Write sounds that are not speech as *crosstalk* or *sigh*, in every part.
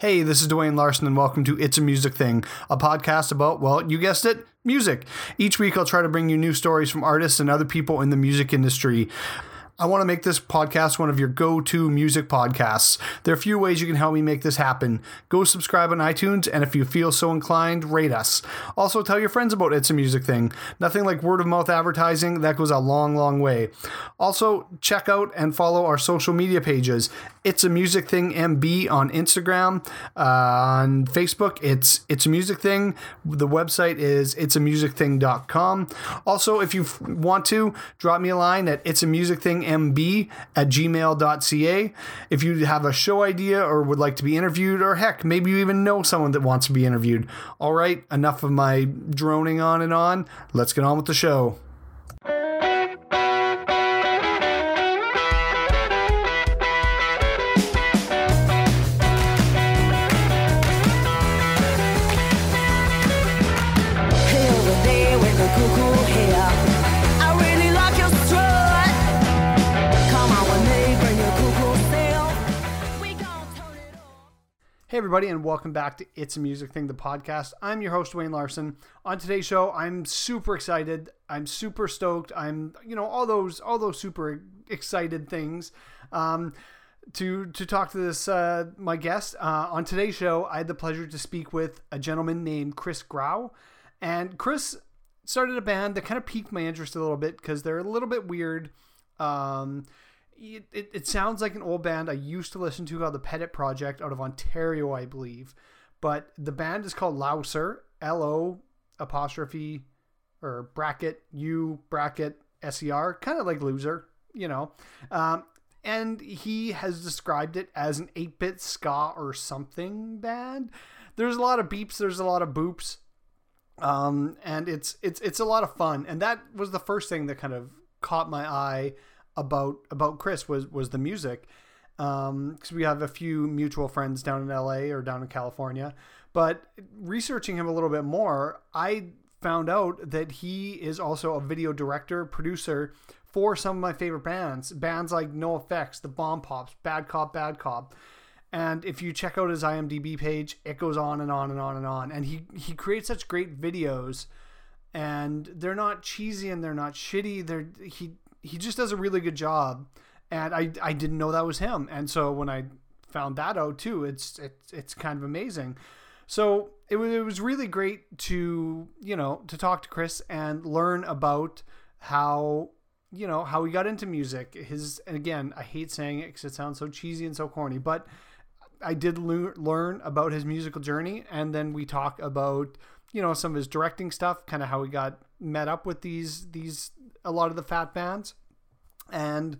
Hey, this is Dwayne Larson, and welcome to It's a Music Thing, a podcast about, well, you guessed it, music. Each week, I'll try to bring you new stories from artists and other people in the music industry. I want to make this podcast one of your go to music podcasts. There are a few ways you can help me make this happen. Go subscribe on iTunes, and if you feel so inclined, rate us. Also, tell your friends about It's a Music Thing. Nothing like word of mouth advertising, that goes a long, long way. Also, check out and follow our social media pages. It's a Music Thing MB on Instagram. Uh, on Facebook, it's It's a Music Thing. The website is it'samusicthing.com. Also, if you want to, drop me a line at It's a Music Thing mb at gmail.ca. If you have a show idea or would like to be interviewed, or heck, maybe you even know someone that wants to be interviewed. All right, enough of my droning on and on. Let's get on with the show. Everybody, and welcome back to It's a Music Thing, the podcast. I'm your host, Wayne Larson. On today's show, I'm super excited. I'm super stoked. I'm, you know, all those, all those super excited things. Um, to to talk to this uh, my guest uh, on today's show, I had the pleasure to speak with a gentleman named Chris Grau, and Chris started a band that kind of piqued my interest a little bit because they're a little bit weird. Um, it, it, it sounds like an old band I used to listen to called the Pettit Project out of Ontario, I believe. But the band is called Louser, L O apostrophe or bracket U bracket S E R, kind of like loser, you know. Um, and he has described it as an 8 bit ska or something band. There's a lot of beeps, there's a lot of boops um, and it's it's it's a lot of fun. And that was the first thing that kind of caught my eye about about Chris was was the music, um, because we have a few mutual friends down in L.A. or down in California. But researching him a little bit more, I found out that he is also a video director, producer for some of my favorite bands. Bands like NOFX, The Bomb Pops, Bad Cop, Bad Cop. And if you check out his IMDb page, it goes on and on and on and on. And he he creates such great videos, and they're not cheesy and they're not shitty. They're he he just does a really good job. And I I didn't know that was him. And so when I found that out too, it's it's it's kind of amazing. So it was it was really great to you know to talk to Chris and learn about how you know how he got into music. His and again, I hate saying it because it sounds so cheesy and so corny, but I did lear- learn about his musical journey, and then we talk about you know some of his directing stuff, kind of how he got met up with these these a lot of the fat bands, and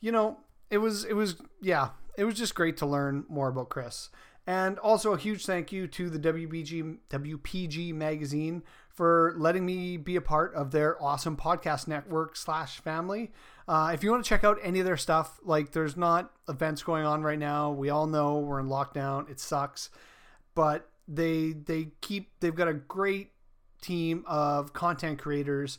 you know it was it was yeah it was just great to learn more about Chris. And also a huge thank you to the WBG WPG magazine for letting me be a part of their awesome podcast network slash family. Uh, if you want to check out any of their stuff, like there's not events going on right now. We all know we're in lockdown. It sucks, but they they keep they've got a great team of content creators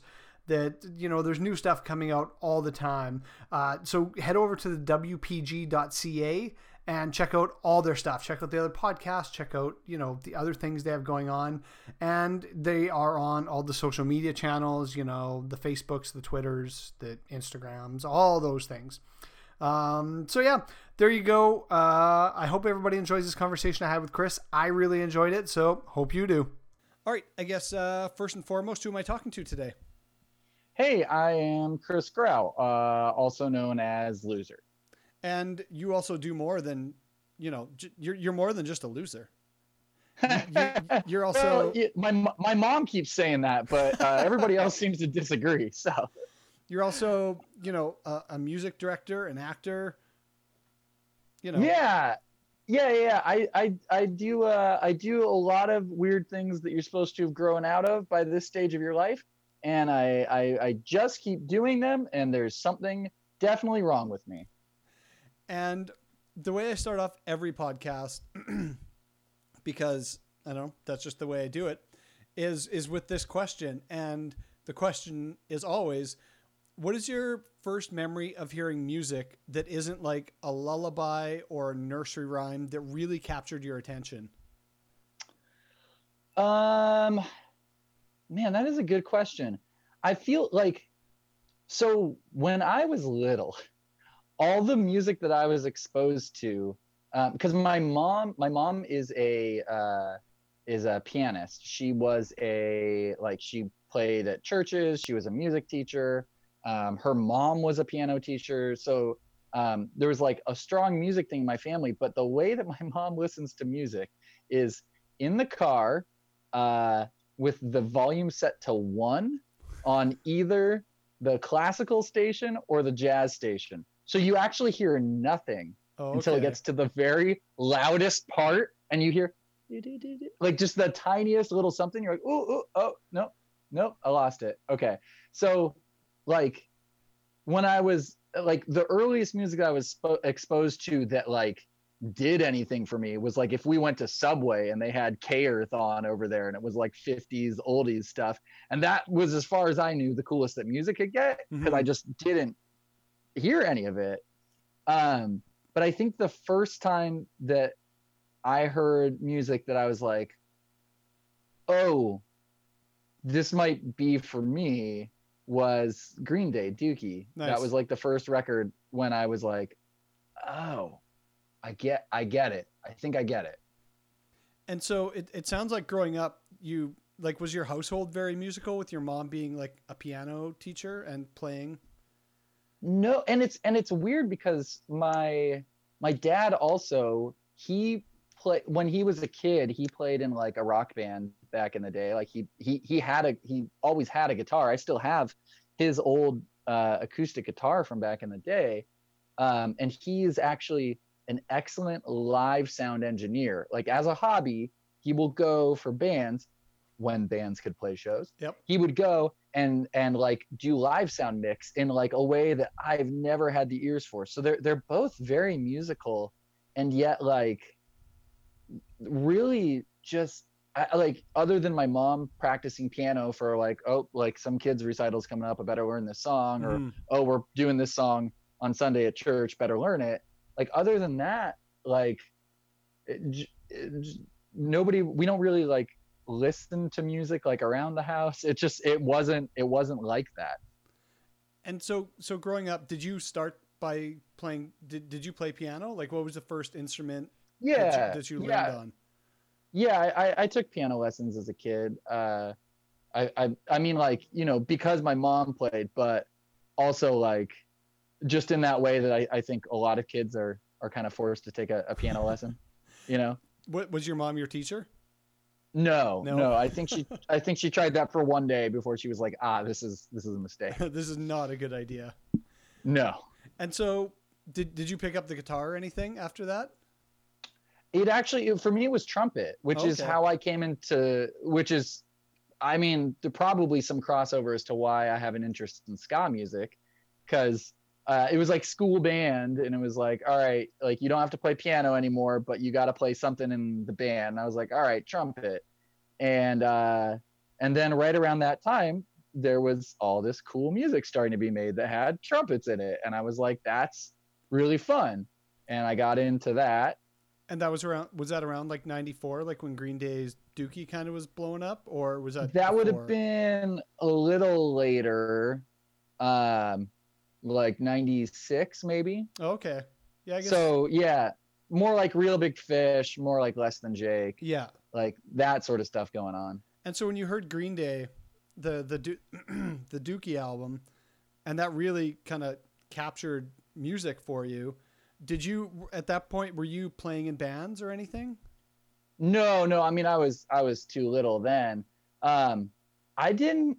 that you know there's new stuff coming out all the time. Uh, so head over to the wpg.ca and check out all their stuff. Check out the other podcasts. Check out you know the other things they have going on. And they are on all the social media channels you know the facebooks the twitters the instagrams all those things. Um, so yeah there you go. Uh, i hope everybody enjoys this conversation i had with chris. I really enjoyed it so hope you do. All right i guess uh, first and foremost who am i talking to today Hey, I am Chris Grau, uh, also known as Loser. and you also do more than you know j- you're, you're more than just a loser *laughs* you- you're also- Well, my my mom keeps saying that, but uh, everybody else seems to disagree. *laughs* So you're also you know a, a music director an actor you know yeah, yeah, yeah. I I I do uh, I do a lot of weird things that you're supposed to have grown out of by this stage of your life, and I I, I just keep doing them, and there's something definitely wrong with me. and the way i start off every podcast *clears throat* because i don't know that's just the way i do it is is with this question and the question is always What is your first memory of hearing music that isn't like a lullaby or a nursery rhyme that really captured your attention? Um, man, that is a good question. I feel like so when I was little, *laughs* all the music that I was exposed to, because my mom, my mom is a uh, is a pianist. She was a like she played at churches. She was a music teacher. Um, her mom was a piano teacher. So um, there was like a strong music thing in my family. But the way that my *laughs* mom listens to music is in the car uh, with the volume set to one on either the classical station or the jazz station. So you actually hear nothing Oh, until it gets to the very loudest part and you hear like just the tiniest little something. You're like, ooh oh, no, no, I lost it. Okay. So, like, when I was like the earliest music I was spo- exposed to that like did anything for me was like if we went to Subway and they had K Earth on over there and it was like 50s oldies stuff. And that was as far as I knew the coolest that music could get because I Mhm. just didn't hear any of it. Um, but I think the first time that I heard music that I was like, oh, this might be for me was Green Day, Dookie. Nice. That was like the first record when I was like, oh, I get I get it. I think I get it. And so it, it sounds like growing up, you like was your household very musical with your mom being like a piano teacher and playing? No, and it's and it's weird because my my dad also he play when he was a kid he played in like a rock band back in the day like he he he had a he always had a guitar i still have his old uh, acoustic guitar from back in the day um, and he's actually an excellent live sound engineer like as a hobby he will go for bands when bands could play shows Yep. he would go and and like do live sound mix in like a way that i've never had the ears for so they're they're both very musical and yet like really just I, like other than my mom practicing piano for like oh like some kids recitals coming up i better learn this song or Mhm. oh we're doing this song on sunday at church better learn it like other than that like it, it nobody we don't really like listen to music like around the house. It just it wasn't it wasn't like that. And so so growing up, did you start by playing did, did you play piano? Like what was the first instrument yeah that you, that you learned on? yeah I, I- I took piano lessons as a kid. Uh I, I i mean like you know because my mom played but also like just in that way that i, I think a lot of kids are are kind of forced to take a, a piano lesson you know What was your mom your teacher? no, No? no i think she i think she tried that for one day before she was like ah this is this is a mistake *laughs* this is not a good idea. no And so did did you pick up the guitar or anything after that? it actually for me it was trumpet which is how i came into which is i mean there probably some crossover as to why i have an interest in ska music because uh, it was like school band and it was like all right like you don't have to play piano anymore but you got to play something in the band. And i was like all right trumpet. And uh and then right around that time there was all this cool music starting to be made that had trumpets in it and i was like that's really fun. And i got into that. And that was around was that around like 94 like when Green Day's Dookie kind of was blowing up or was that that would have been a little later um like 96 maybe okay. Yeah, I guess so yeah more like real big fish more like less than jake yeah. like that sort of stuff going on And so when you heard Green Day, the the Do- *clears throat* the Dookie album, and that really kind of captured music for you, did you at that point were you playing in bands or anything? no no i mean i was i was too little then um i didn't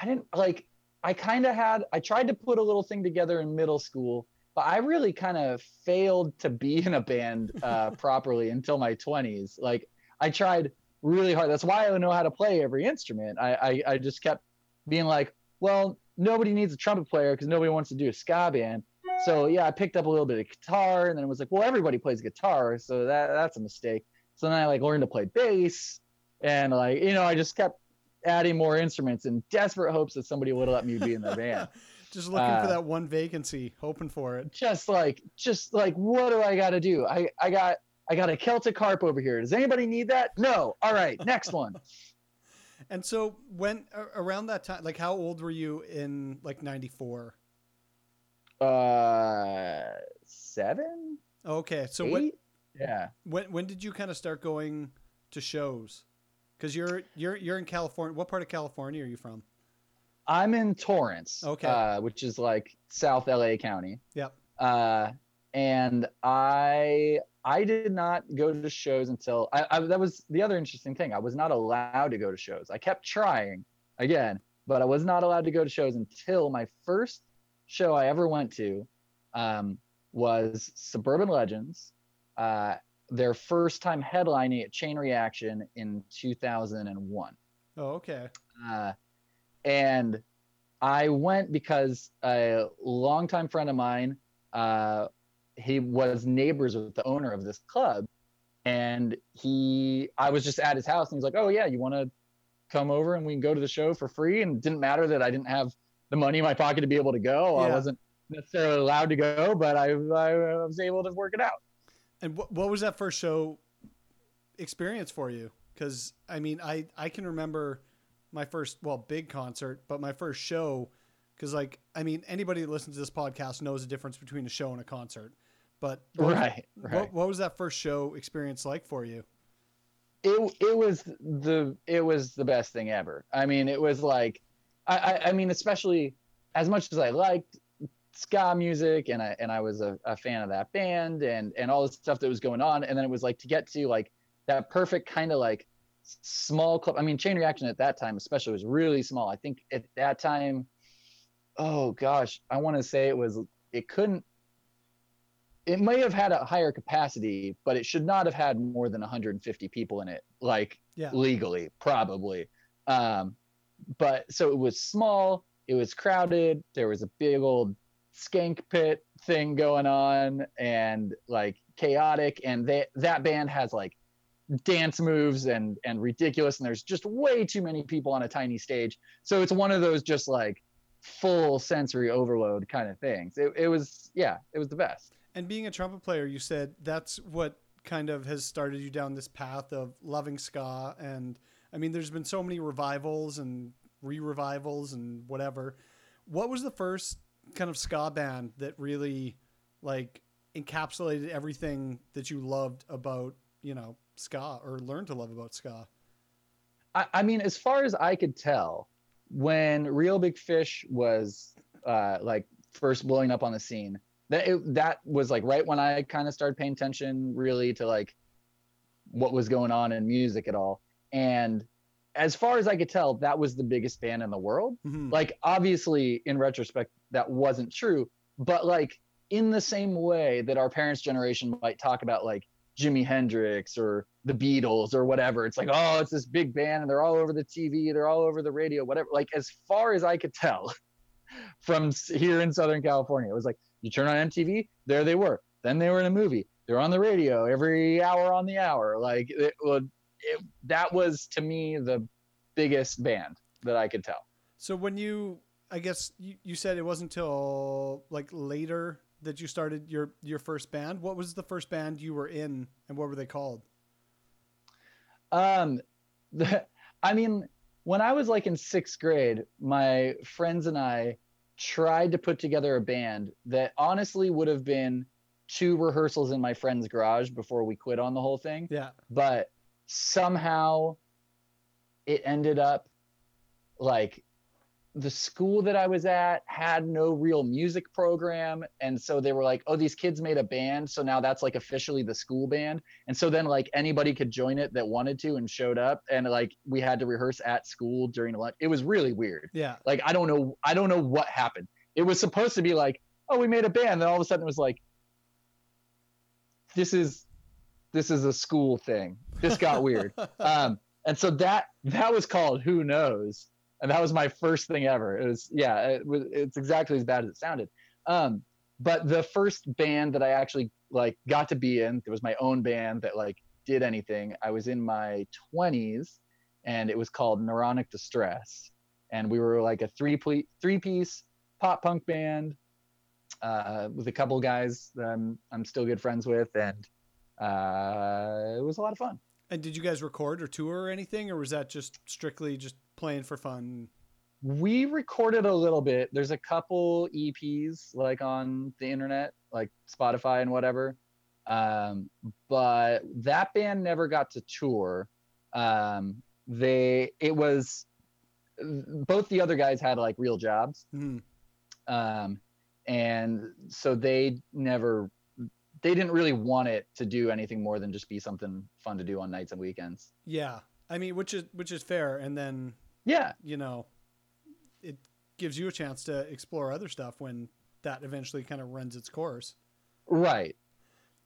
i didn't like i kind of had i tried to put a little thing together in middle school but i really kind of failed to be *laughs* in a band uh properly until my 20s like i tried really hard. That's why i know how to play every instrument. I i, I just kept being like well nobody needs a trumpet player because nobody wants to do a ska band. So yeah i picked up a little bit of guitar and then it was like well everybody plays guitar so that that's a mistake. So then I like learned to play bass and like, you know, I just kept adding more instruments in desperate hopes that somebody would let me be in their band. *laughs* Just looking Uh, for that one vacancy, hoping for it. just like just like what do i got to do i i got i got a celtic harp over here does anybody need that no all right next *laughs* one And so when around that time, like how old were you in like '94? uh seven Okay, so eight? when yeah when when did you kind of start going to shows? Because you're you're you're in California. What part of California are you from? i'm in torrance Okay. uh, which is like south la county Yep. uh and i i did not go to shows until I, I that was the other interesting thing i was not allowed to go to shows i kept trying again but i was not allowed to go to shows until my first show i ever went to um, was suburban legends uh, their first time headlining at chain reaction in 2001 Oh, okay. uh, and I went because a longtime friend of mine, uh, he was neighbors with the owner of this club, and he, I was just at his house, and he's like, "Oh yeah, you want to come over and we can go to the show for free?" And it didn't matter that I didn't have the money in my pocket to be able to go. I wasn't necessarily allowed to go, but I, I was able to work it out. And what what was that first show experience for you? Because I mean, I I can remember my first well big concert, but my first show. Because like I mean, anybody that listens to this podcast knows the difference between a show and a concert. But what was- Right, right. What, what was that first show experience like for you? it it was the it was the best thing ever. I mean, it was like, I I, I mean, especially as much as I liked ska music and I and I was a, a fan of that band and and all the stuff that was going on, and then it was like to get to like that perfect kind of like small club. I mean, Chain Reaction at that time especially was really small. I think at that time, oh gosh, I want to say it was it couldn't it may have had a higher capacity, but it should not have had more than 150 people in it, like Yeah. legally, probably. Um, but so it was small, it was crowded, there was a big old skank pit thing going on, and like chaotic. And they, that band has like dance moves and and ridiculous, and there's just way too many people on a tiny stage. So it's one of those just like full sensory overload kind of things. It, it was yeah, it was the best. And being a trumpet player, you said that's what kind of has started you down this path of loving ska. And I mean, there's been so many revivals and re-revivals and whatever. What was the first kind of ska band that really like encapsulated everything that you loved about, you know, ska or learned to love about ska? I, I mean, as far as I could tell, when Real Big Fish was uh, like first blowing up on the scene, that it, that was like right when I kind of started paying attention really to like what was going on in music at all. And as far as I could tell, that was the biggest band in the world. Mhm. Like obviously, in retrospect, that wasn't true. But like in the same way that our parents' generation might talk about like Jimi Hendrix or the Beatles or whatever. It's like, oh, it's this big band and they're all over the TV, they're all over the radio, whatever. Like, as far as I could tell *laughs* from here in Southern California, it was like, you turn on MTV, there they were. Then they were in a movie. They're on the radio every hour on the hour. Like, it, it, that was to me the biggest band that I could tell. So when you, I guess you, you said it wasn't until like later that you started your your first band. What was the first band you were in, and what were they called? Um, the, *laughs* I mean, when I was like in sixth grade, my friends and I tried to put together a band that honestly would have been two rehearsals in my friend's garage before we quit on the whole thing. Yeah. But somehow it ended up like the school that I was at had no real music program. And so they were like, oh, these kids made a band. So now that's like officially the school band. And so then like anybody could join it that wanted to and showed up. And like we had to rehearse at school during lunch. It was really weird. Yeah. Like I don't know, I don't know what happened. It was supposed to be like, oh, we made a band. Then all of a sudden it was like, this is this is a school thing. This got weird. *laughs* Um, and so that that was called Who Knows, and that was my first thing ever. It was yeah, it was it's exactly as bad as it sounded. Um, but the first band that I actually like got to be in, there was my own band that like did anything. I was in my 20s, and it was called Neuronic Distress, and we were like a three ple- three piece pop punk band uh, with a couple guys that I'm I'm still good friends with, and uh, it was a lot of fun. And did you guys record or tour or anything, or was that just strictly just playing for fun? We recorded a little bit. There's a couple EPs like on the internet, like Spotify and whatever. Um, but that band never got to tour. Um, they it was both the other guys had like real jobs. Hmm. um, and so they never they didn't really want it to do anything more than just be something fun to do on nights and weekends Yeah, I mean, which is which is fair, and then yeah you know, it gives you a chance to explore other stuff when that eventually kind of runs its course. right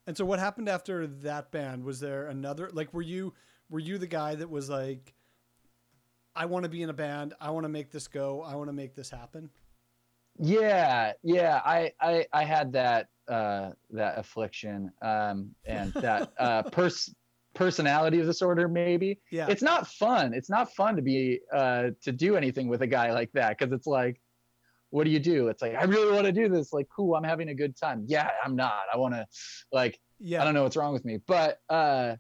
And so, what happened after that band? Was there another? Like, were you were you the guy that was like, I want to be in a band. I want to make this go. I want to make this happen. yeah yeah i i, I had that uh that affliction um and that uh *laughs* pers- personality disorder maybe. Yeah, it's not fun. It's not fun to be uh to do anything with a guy like that because it's like what do you do? It's like i really want to do this. Like cool i'm having a good time. Yeah i'm not. I want to like yeah. I don't know what's wrong with me, but uh,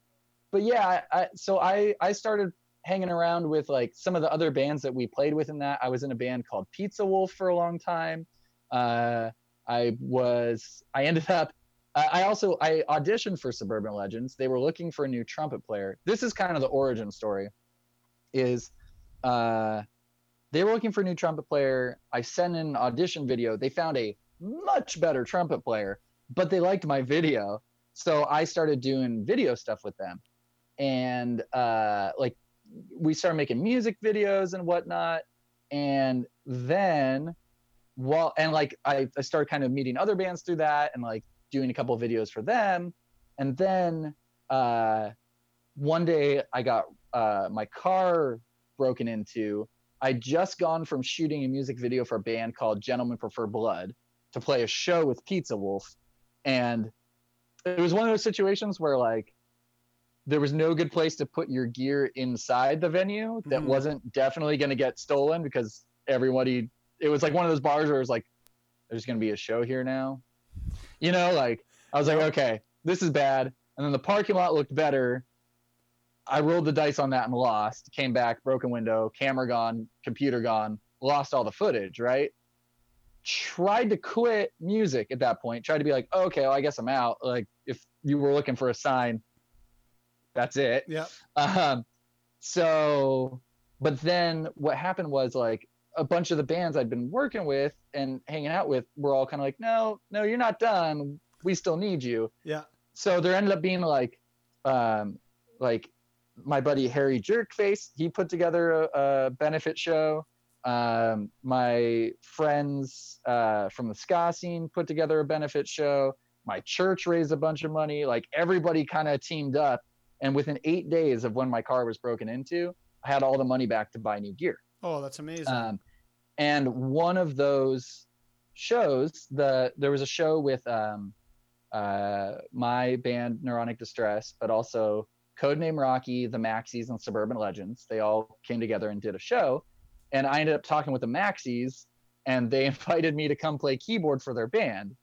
but yeah, I, I, so I I started hanging around with like some of the other bands that we played with in that. I was in a band called Pizza Wolf for a long time. Uh, I was I ended up I also I auditioned for Suburban Legends. They were looking for a new trumpet player. This is kind of the origin story. Is uh, they were looking for a new trumpet player. I sent in an audition video. They found a much better trumpet player, but they liked my video so I started doing video stuff with them, and uh, like we started making music videos and whatnot. And then, well, and like I, I started kind of meeting other bands through that, and like doing a couple of videos for them. And then uh, one day I got uh, my car broken into. I'd just gone from shooting a music video for a band called Gentlemen Prefer Blood to play a show with Pizza Wolf, and it was one of those situations where like there was no good place to put your gear inside the venue that Mhm. wasn't definitely going to get stolen because everybody it was like one of those bars where it was like there's going to be a show here now you know like i was like okay this is bad. And then the parking lot looked better. I rolled the dice on that and lost. Came back broken window camera gone computer gone lost all the footage right? Tried to quit music at that point. Tried to be like okay well i guess i'm out. Like if you were looking for a sign that's it. Yeah, um, so, but then what happened was like a bunch of the bands I'd been working with and hanging out with were all kind of like, no, no, you're not done. We still need you. yeah. So there ended up being like, um, like my buddy Harry Jerkface, he put together a, a benefit show. Um, my friends uh, from the ska scene put together a benefit show. My church raised a bunch of money. Like everybody kind of teamed up. And within eight days of when my car was broken into, I had all the money back to buy new gear. Oh, that's amazing. Um, and one of those shows, the there was a show with um, uh, my band Neuronic Distress, but also Codename Rocky, the Maxies, and Suburban Legends. They all came together and did a show, and I ended up talking with the Maxies, and they *laughs* invited me to come play keyboard for their band.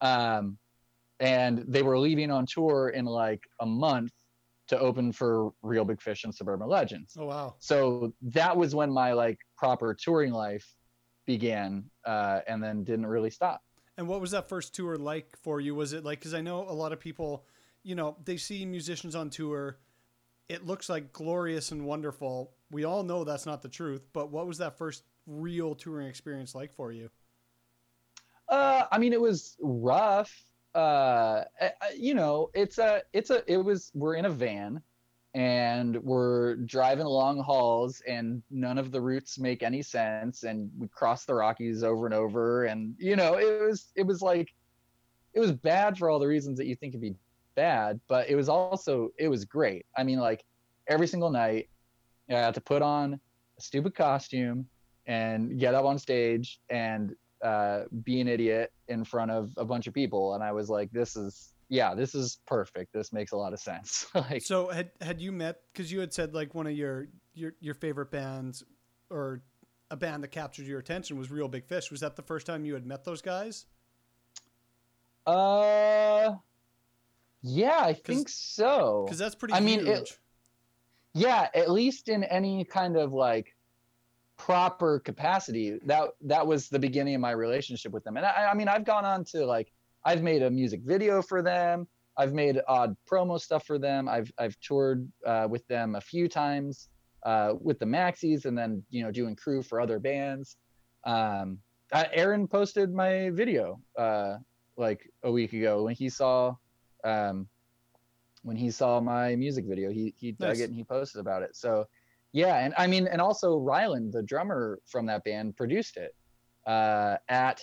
Um, and they were leaving on tour in like a month to open for Real Big Fish and Suburban Legends oh wow. so that was when my like proper touring life began uh, and then didn't really stop And what was that first tour like for you? Was it like because I know a lot of people, you know, they see musicians on tour. It looks like glorious and wonderful. We all know that's not the truth, but what was that first real touring experience like for you? uh, i mean it was rough uh, you know it's a it's a it was we're in a van and we're driving long hauls and none of the routes make any sense and we cross the rockies over and over and you know it was it was like it was bad for all the reasons that you think it'd be bad but it was also it was great. I mean like every single night i had to put on a stupid costume and get up on stage and uh, be an idiot in front of a bunch of people and i was like this is yeah this is perfect this makes a lot of sense *laughs* like So had had you met because you had said like one of your your your favorite bands or a band that captured your attention was Real Big Fish. Was that the first time you had met those guys? Uh, yeah, I think so. Because that's pretty I mean, it- yeah at least in any kind of like proper capacity that that was the beginning of my relationship with them and i, I mean i've gone on to like i've made a music video for them. I've made odd promo stuff for them. I've i've toured uh, with them a few times uh, with the maxies and then you know doing crew for other bands. Um aaron posted my video uh like a week ago when he saw um when he saw my music video. He he dug Nice. it and he posted about it. So yeah and i mean and also ryland the drummer from that band produced it uh at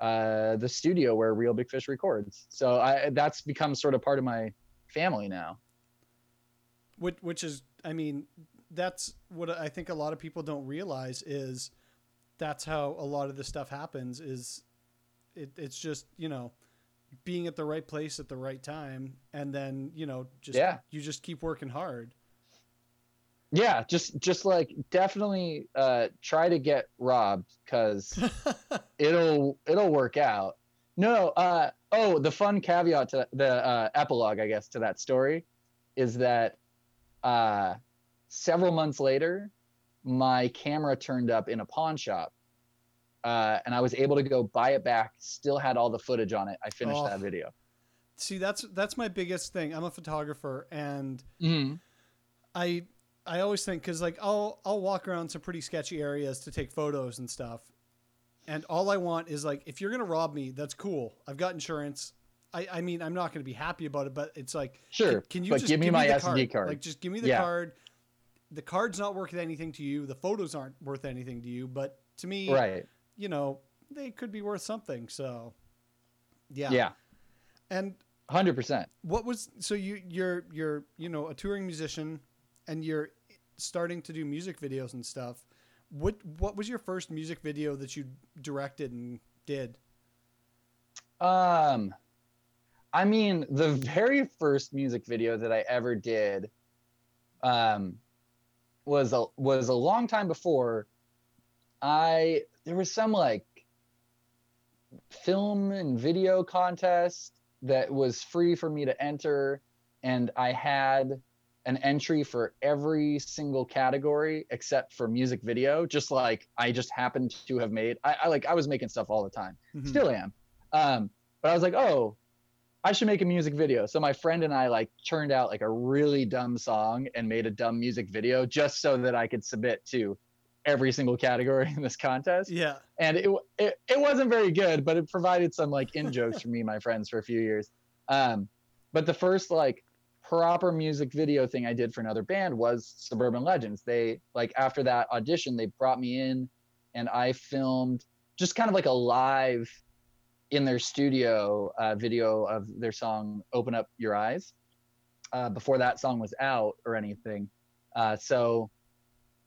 uh the studio where real big fish records so i that's become sort of part of my family now which, which is, I mean, that's what I think a lot of people don't realize is that's how a lot of this stuff happens. Is it, it's just you know being at the right place at the right time, and then you know just Yeah. you just keep working hard. Yeah just just like definitely uh try to get robbed because *laughs* it'll it'll work out no uh oh the fun caveat to the uh epilogue i guess to that story is that uh several months later my camera turned up in a pawn shop uh and i was able to go buy it back still had all the footage on it i finished Oh. that video See, that's that's my biggest thing. I'm a photographer, and mm-hmm. I I always think because like I'll I'll walk around some pretty sketchy areas to take photos and stuff, and all I want is like if you're gonna rob me, that's cool. I've got insurance. I I mean I'm not gonna be happy about it, but it's like sure can, you but just give me my the sd card, Like just give me the Yeah. card. The card's not worth anything to you. The photos aren't worth anything to you, but to me, right you know, they could be worth something. So, yeah. yeah And 100% what was so you you're you're you know a touring musician and you're starting to do music videos and stuff what what was your first music video that you directed and did Um, I mean, the very first music video that I ever did, um, was a was a long time before. I there was some like film and video contest that was free for me to enter, and I had an entry for every single category except for music video. Just like I just happened to have made. I, I like I was making stuff all the time Mhm. still am. Um, but I was like, oh, I should make a music video. So my friend and I like turned out like a really dumb song and made a dumb music video just so that I could submit to every single category *laughs* in this contest. yeah And it it, it wasn't very good, but it provided some like in jokes for me and my friends for a few years. Um, but the first like proper music video thing I did for another band was Suburban Legends. They like after that audition, they brought me in and I filmed just kind of like a live in their studio uh, video of their song "Open Up Your Eyes" uh, before that song was out or anything. Uh, so,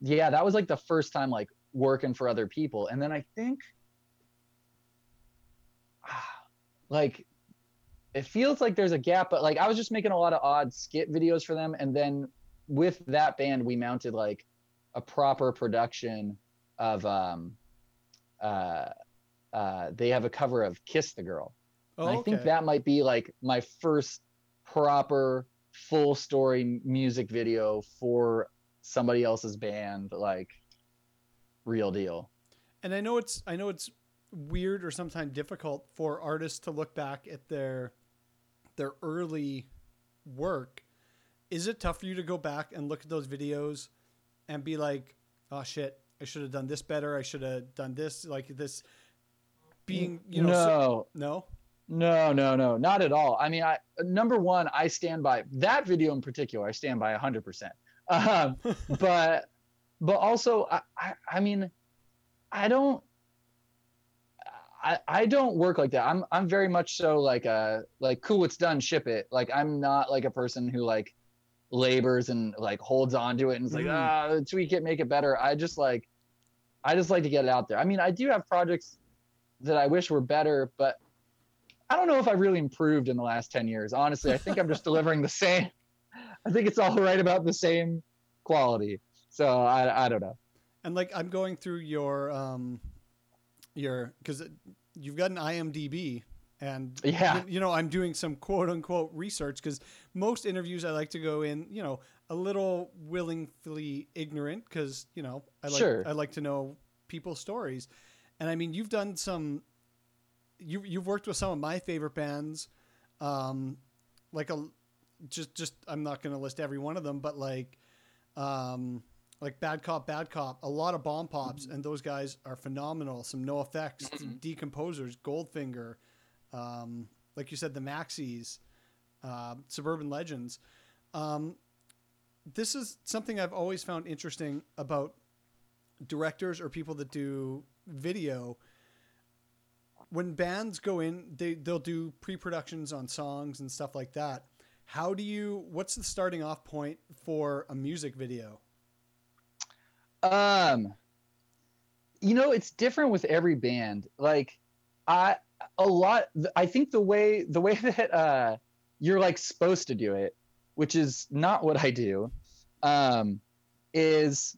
yeah, that was like the first time like working for other people, and then I think, *sighs* like, it feels like there's a gap, but like I was just making a lot of odd skit videos for them, and then with that band we mounted like a proper production of um uh uh, they have a cover of "Kiss the Girl." oh, And I think that might be like my first proper full story music video for somebody else's band, like real deal. and i know it's i know it's weird or sometimes difficult for artists to look back at their their early work is it tough for you to go back and look at those videos and be like oh shit i should have done this better i should have done this like this being you know so- no, no no, no, no, not at all. I mean, I number one, I stand by that video in particular. I stand by hundred percent. Um, *laughs* but but also, I, I, I mean, I don't. I, I don't work like that. I'm I'm very much so like uh like cool it's done ship it like I'm not like a person who like labors and like holds on to it and is like Mm. ah tweak it make it better. I just like I just like to get it out there. I mean I do have projects that I wish were better, but I don't know if I've really improved in the last 10 years. Honestly, I think I'm just *laughs* delivering the same. I think it's all right about the same quality. So I, I don't know. And like I'm going through your um your because you've got an IMDb and Yeah. you, know I'm doing some quote unquote research because most interviews I like to go in you know a little willingly ignorant because you know I like Sure. I like to know people's stories and I mean you've done some you you've worked with some of my favorite bands um like a just just I'm not going to list every one of them but like um like Bad Cop, Bad Cop, a lot of bomb pops, and those guys are phenomenal. Some NOFX, some decomposers, Goldfinger, um, like you said, the Maxies, uh, Suburban Legends. Um, this is something I've always found interesting about directors or people that do video. When bands go in, they they'll do pre-productions on songs and stuff like that. How do you? What's the starting off point for a music video? Um, you know, it's different with every band. Like, I a lot. I think the way the way *laughs* that uh, you're like supposed to do it, which is not what I do, um, is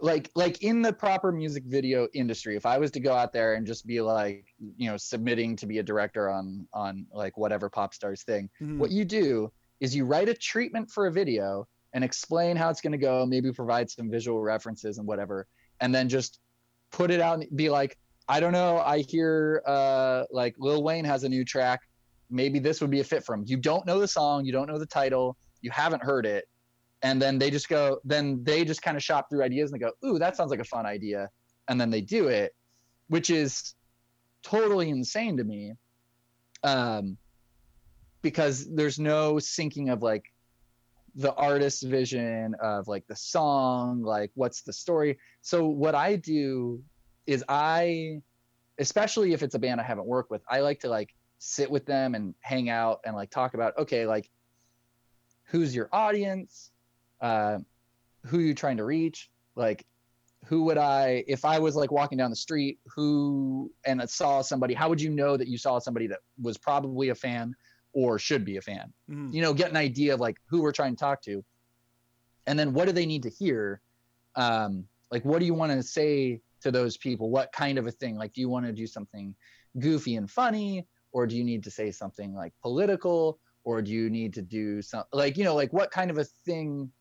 like like in the proper music video industry. If I was to go out there and just be like, you know, submitting to be a director on on like whatever pop stars thing, Mhm. what you do is you write a treatment for a video and explain how it's going to go maybe provide some visual references and whatever and then just put it out and be like i don't know i hear uh like lil wayne has a new track. Maybe this would be a fit for him. You don't know the song you don't know the title you haven't heard it and then they just go then they just kind of shop through ideas and they go ooh that sounds like a fun idea and then they do it which is totally insane to me um because there's no syncing of like the artist's vision of like the song like what's the story. So what i do is i especially if it's a band i haven't worked with i like to like sit with them and hang out and like talk about okay like who's your audience? Uh who you trying to reach? Like who would i if i was like walking down the street who and I saw somebody how would you know that you saw somebody that was probably a fan or should be a fan. Mhm. you know get an idea of like who we're trying to talk to. And then what do they need to hear? Um like what do you want to say to those people? What kind of a thing? Like do you want to do something goofy and funny? Or do you need to say something like political? Or do you need to do some like you know like what kind of a thing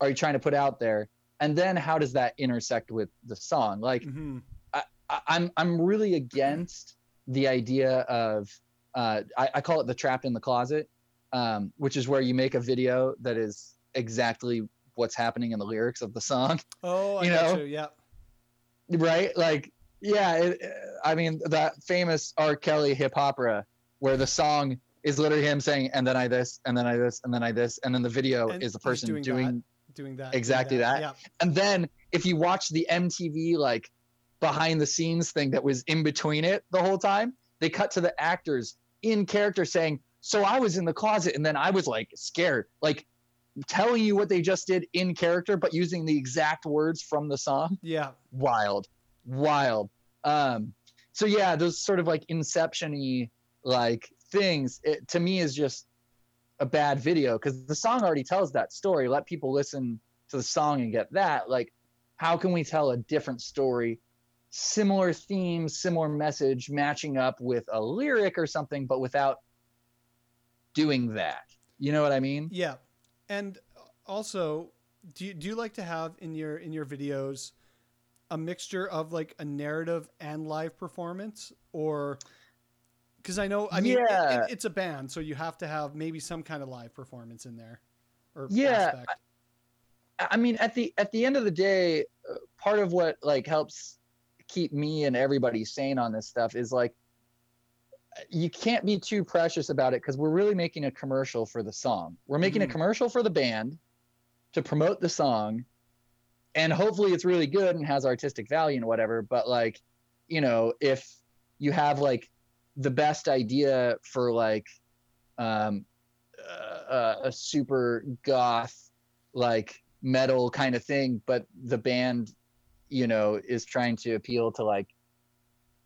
are you trying to put out there? And then how does that intersect with the song? Like Mhm. I, I'm I'm really against the idea of uh, I, I call it the trapped in the closet, um, which is where you make a video that is exactly what's happening in the lyrics of the song, Oh, I You know? you. Yeah. right? Like, yeah, it, I mean that famous R. Kelly hip hopera where the song is literally him saying, "And then I this, and then I this, and then I this," and then the video And is the person doing doing that. Doing that. doing Exactly that. Yeah. And then if you watch the MTV like behind the scenes thing that was in between it the whole time, they cut to the actors in character saying, "So I was in the closet and then I was like scared." Like telling you what they just did in character but using the exact words from the song. Yeah. Wild. Wild. Um so yeah, those sort of like inception-y like things it, to me is just a bad video because the song already tells that story. Let people listen to the song and get that. Like, how can we tell a different story, similar themes, similar message, matching up with a lyric or something, but without doing that? You know what I mean? Yeah. And also, do you, do you like to have in your in your videos a mixture of like a narrative and live performance or because I know I mean Yeah. it, it's a band so you have to have maybe some kind of live performance in there or Yeah, aspect. I I mean, at the at the end of the day, uh, part of what like helps keep me and everybody sane on this stuff is like you can't be too precious about it because we're really making a commercial for the song. We're making a Mhm. commercial for the band to promote the song, and hopefully it's really good and has artistic value and whatever. But like, you know, if you have like the best idea for like um, uh, a super goth like metal kind of thing, but the band, you know, is trying to appeal to like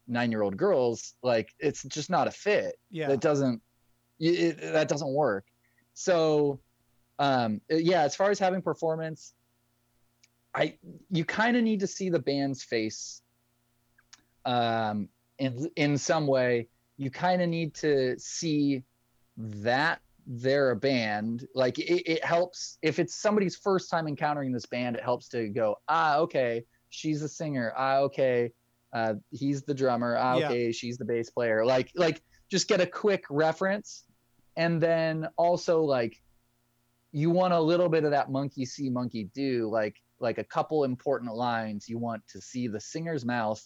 nine year old girls, like it's just not a fit. yeah That doesn't, it, that doesn't work. So, um, yeah, as far as having performance, I you kind of need to see the band's face um in in some way. You kind of need to see that they're a band. Like it, it helps if it's somebody's first time encountering this band, it helps to go, ah, okay, she's the singer. Ah, okay, uh, he's the drummer. Ah, Yeah. okay, she's the bass player. Like like just get a quick reference, and then also like you want a little bit of that monkey see monkey do like like a couple important lines you want to see the singer's mouth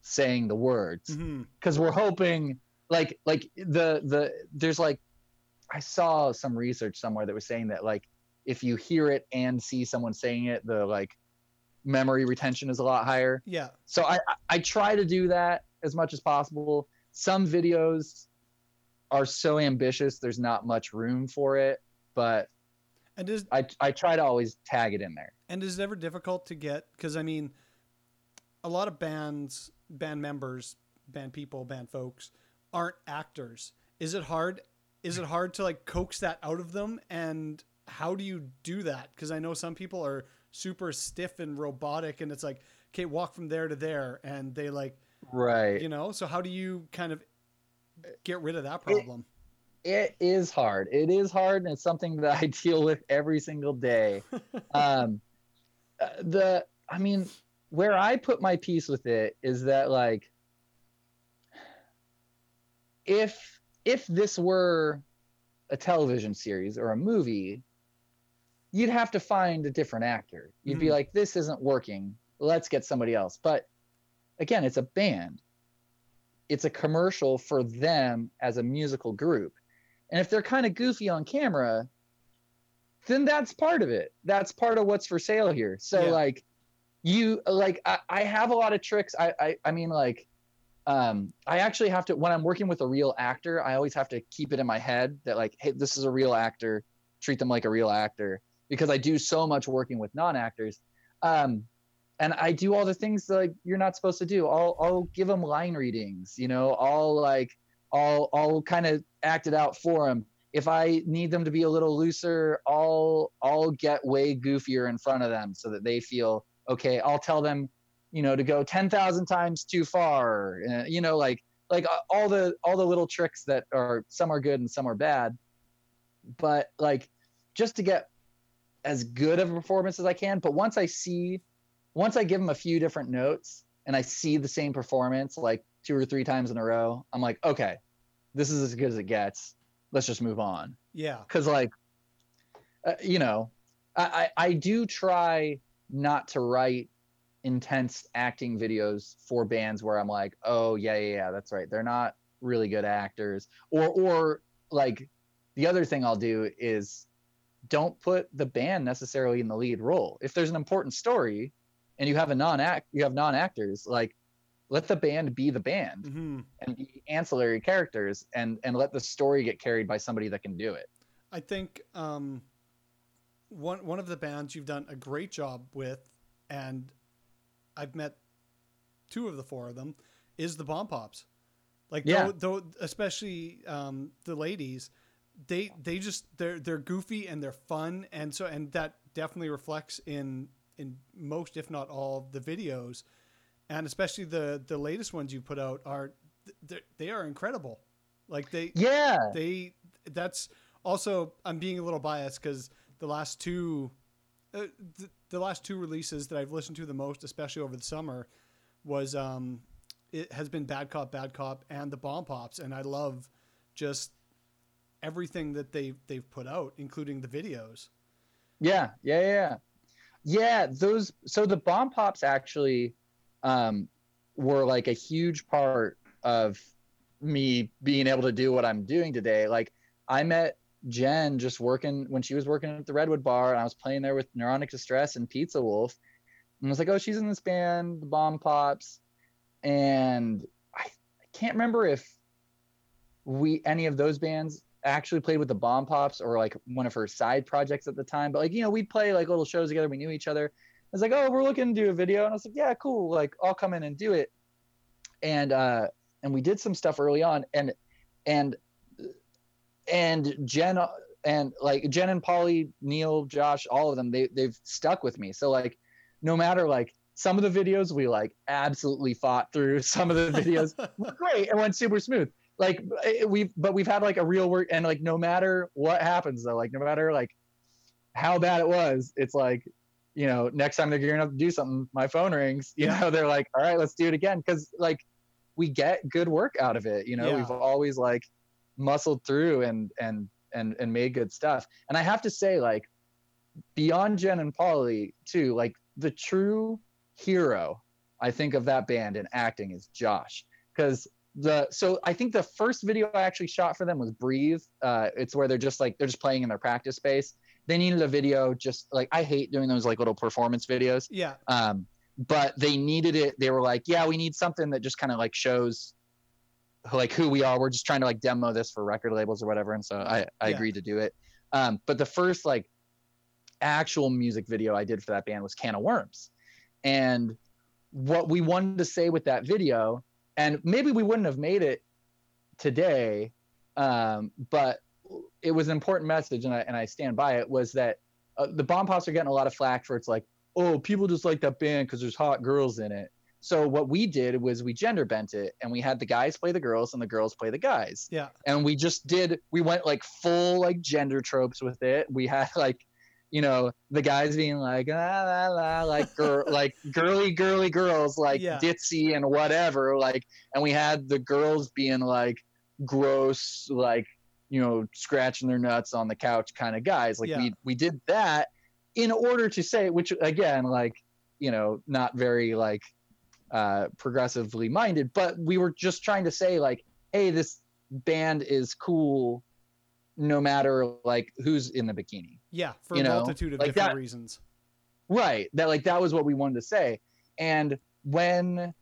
saying the words because we're hoping like like the the there's like i saw some research somewhere that was saying that like if you hear it and see someone saying it the like memory retention is a lot higher Yeah. so i I- try to do that as much as possible some videos are so ambitious there's not much room for it but And is i i try to always tag it in there and is it ever difficult to get? Because I mean, a lot of bands, band members, band people, band folks aren't actors. Is it hard? Is it hard to like coax that out of them? And how do you do that? Because I know some people are super stiff and robotic, and it's like, okay, walk from there to there, and they like, right you know. So how do you kind of get rid of that problem? it is hard it is hard and it's something that i *laughs* deal with every single day *laughs* um uh, the i mean where i put my piece with it is that like if if this were a television series or a movie you'd have to find a different actor. You'd be Mhm. like this isn't working. Let's get somebody else. But again it's a band. It's a commercial for them as a musical group. And if they're kind of goofy on camera then that's part of it. That's part of what's for sale here. So Yeah. like you like I, I have a lot of tricks. I, I i mean like um i actually have to when i'm working with a real actor i always have to keep it in my head that like hey this is a real actor. Treat them like a real actor because i do so much working with non-actors um and i do all the things like you're not supposed to do. I'll i'll give them line readings you know? I'll like i'll i'll kind of act it out for them if i need them to be a little looser i'll i'll get way goofier in front of them so that they feel okay i'll tell them you know to go 10,000 times too far uh, you know like like uh, all the all the little tricks that are some are good and some are bad. But like just to get as good of a performance as I can but once I see once I give them a few different notes and I see the same performance like two or three times in a row I'm like okay this is as good as it gets. Let's just move on. Yeah. because like uh, you know I, I i do try not to write intense acting videos for bands where i'm like oh yeah yeah yeah that's right. They're not really good actors. Or or like the other thing i'll do is don't put the band necessarily in the lead role if there's an important story and you have a non-act you have non-actors like let the band be the band hmm and be ancillary characters and and let the story get carried by somebody that can do it I think um, one one of the bands you've done a great job with, and I've met two of the four of them, is the Bomb Pops. Like Yeah. though, though especially um, the ladies, they they just they're they're goofy and they're fun, and so and that definitely reflects in in most, if not all, the videos, and especially the the latest ones you put out are they they are incredible. Like they yeah. they that's also i'm being a little biased because the last two uh, the, the last two releases that i've listened to the most especially over the summer was um it has been bad cop bad cop and the bomb pops. And i love just everything that they they've put out including the videos Yeah, yeah, yeah, yeah. Those so the bomb pops actually um, were like a huge part of me being able to do what I'm doing today. Like I met Jen just working when she was working at the Redwood Bar, and I was playing there with Neuronic Distress and Pizza Wolf, and I was like, "Oh, she's in this band, the Bomb Pops," and I, I can't remember if we any of those bands actually played with the Bomb Pops or like one of her side projects at the time. But like, you know, we'd play like little shows together. We knew each other. I was like, oh, we're looking to do a video. And I was like, yeah, cool. Like, I'll come in and do it. And uh and we did some stuff early on and and and Jen and like Jen and Poli, Neil, Josh, all of them, they they've stuck with me. So like no matter like some of the videos we like absolutely fought through *laughs* some of the videos were great and went super smooth like eh, we've but we've had like a real work and like no matter what happens though like no matter like how bad it was it's like you know next time they're gearing up to do something my phone rings you Yeah. know *laughs* they're like all right let's do it again because like we get good work out of it you know Yeah. we've always like muscled through and and and and made good stuff and i have to say like beyond jen and poli too like the true hero i think of that band in acting is josh because the so i think the first video i actually shot for them was breathe uh it's where they're just like they're just playing in their practice space they needed a video just like i hate doing those like little performance videos Yeah. um, but they needed it. They were like, yeah, we need something that just kind of like shows like who we are. We're just trying to like demo this for record labels or whatever. And so I, I Yeah. agreed to do it. Um, but the first like actual music video I did for that band was Can of Worms. And what we wanted to say with that video, and maybe we wouldn't have made it today, um, but it was an important message, and I, and I stand by it, was that uh, the Bomb Pops are getting a lot of flack for it's like, oh, people just like that band because there's hot girls in it. So what we did was we gender bent it, and we had the guys play the girls and the girls play the guys Yeah. and we just did we went like full like gender tropes with it we had like you know the guys being like la la la like girl *laughs* like girly girly girls like Yeah. ditzy and whatever like and we had the girls being like gross like you know scratching their nuts on the couch kind of guys like Yeah. we we did that in order to say which again like you know not very like uh progressively minded but we were just trying to say like hey this band is cool no matter like who's in the bikini Yeah. For a know, multitude of like different that- reasons. right that like that was what we wanted to say. And when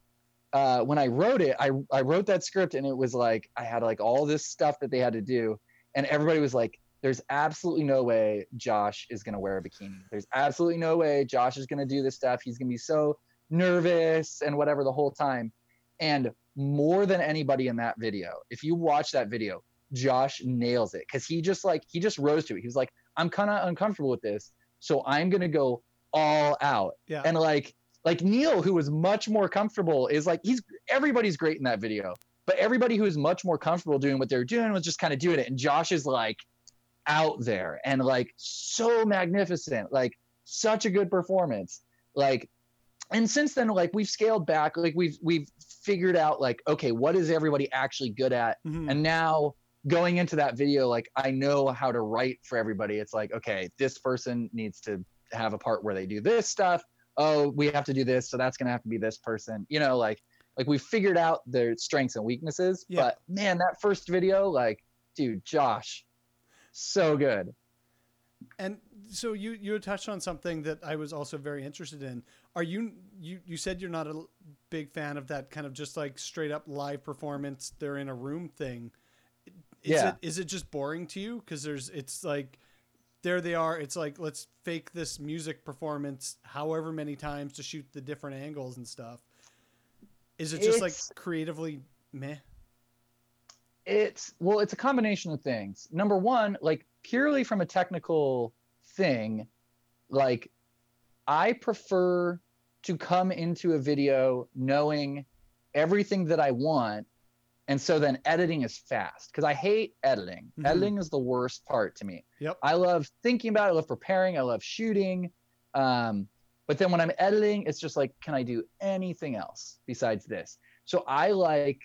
uh when i wrote it i i wrote that script and it was like i had like all this stuff that they had to do. And everybody was like there's absolutely no way josh is going to wear a bikini. There's absolutely no way josh is going to do this stuff. He's going to be so nervous and whatever the whole time. And more than anybody in that video if you watch that video josh nails it because he just like he just rose to it. He was like i'm kind of uncomfortable with this so i'm going to go all out Yeah. and like like neil who was much more comfortable is like he's everybody's great in that video but everybody who is much more comfortable doing what they're doing was just kind of doing it and josh is like out there and like so magnificent like such a good performance like and since then like we've scaled back like we've we've figured out like okay what is everybody actually good at Mhm. and now going into that video like i know how to write for everybody it's like okay this person needs to have a part where they do this stuff oh we have to do this so that's going to have to be this person you know like like we figured out their strengths and weaknesses Yeah. but man that first video like dude josh so good And so you you touched on something that I was also very interested in. Are you you you said you're not a big fan of that kind of just like straight up live performance they're in a room thing. Is Yeah. it is it just boring to you cuz there's it's like there they are it's like let's fake this music performance however many times to shoot the different angles and stuff. Is it just It's- like creatively meh? it's well it's a combination of things number one like purely from a technical thing like i prefer to come into a video knowing everything that i want and so then editing is fast because i hate editing Mhm. editing is the worst part to me Yep. i love thinking about it i love preparing i love shooting um, but then when i'm editing it's just like can i do anything else besides this so i like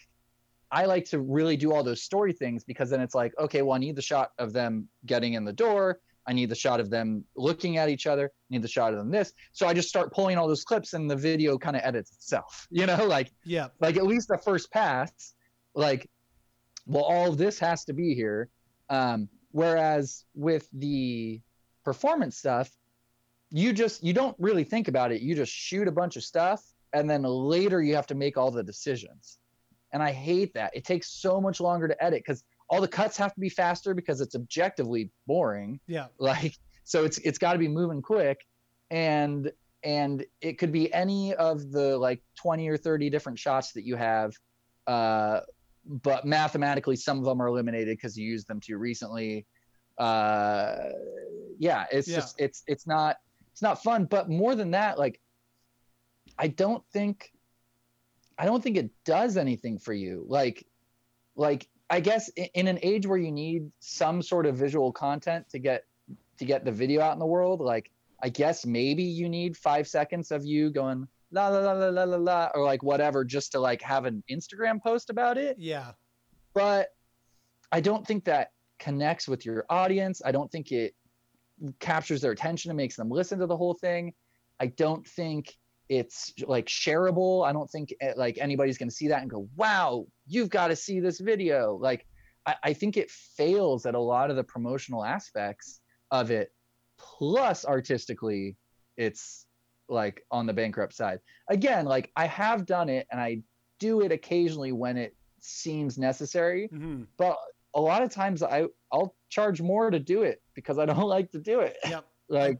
I like to really do all those story things because then it's like, okay, well, I need the shot of them getting in the door. I need the shot of them looking at each other. I need the shot of them this. So I just start pulling all those clips and the video kind of edits itself. *laughs* You know, like Yeah. like at least the first pass, like, well, all of this has to be here. Um, whereas with the performance stuff, you just you don't really think about it. You just shoot a bunch of stuff, and then later you have to make all the decisions. And I hate that. It takes so much longer to edit because all the cuts have to be faster because it's objectively boring Yeah. *laughs* like so it's it's got to be moving quick and and it could be any of the like 20 or 30 different shots that you have uh but mathematically some of them are eliminated because you used them too recently uh yeah it's Yeah. just it's it's not it's not fun but more than that like I don't think I don't think it does anything for you. Like like I guess i- in an age where you need some sort of visual content to get to get the video out in the world, like I guess maybe you need five seconds of you going la la la la la la la or like whatever just to like have an Instagram post about it. Yeah. But I don't think that connects with your audience. I don't think it captures their attention and makes them listen to the whole thing. I don't think it's like shareable. I don't think eh, like anybody's going to see that and go, "Wow, you've got to see this video." Like, I, I think it fails at a lot of the promotional aspects of it. Plus, artistically, it's like on the bankrupt side. Again, like I have done it and I do it occasionally when it seems necessary hmm but a lot of times I I'll charge more to do it because I don't *laughs* like to do it. Yep. *laughs* Like,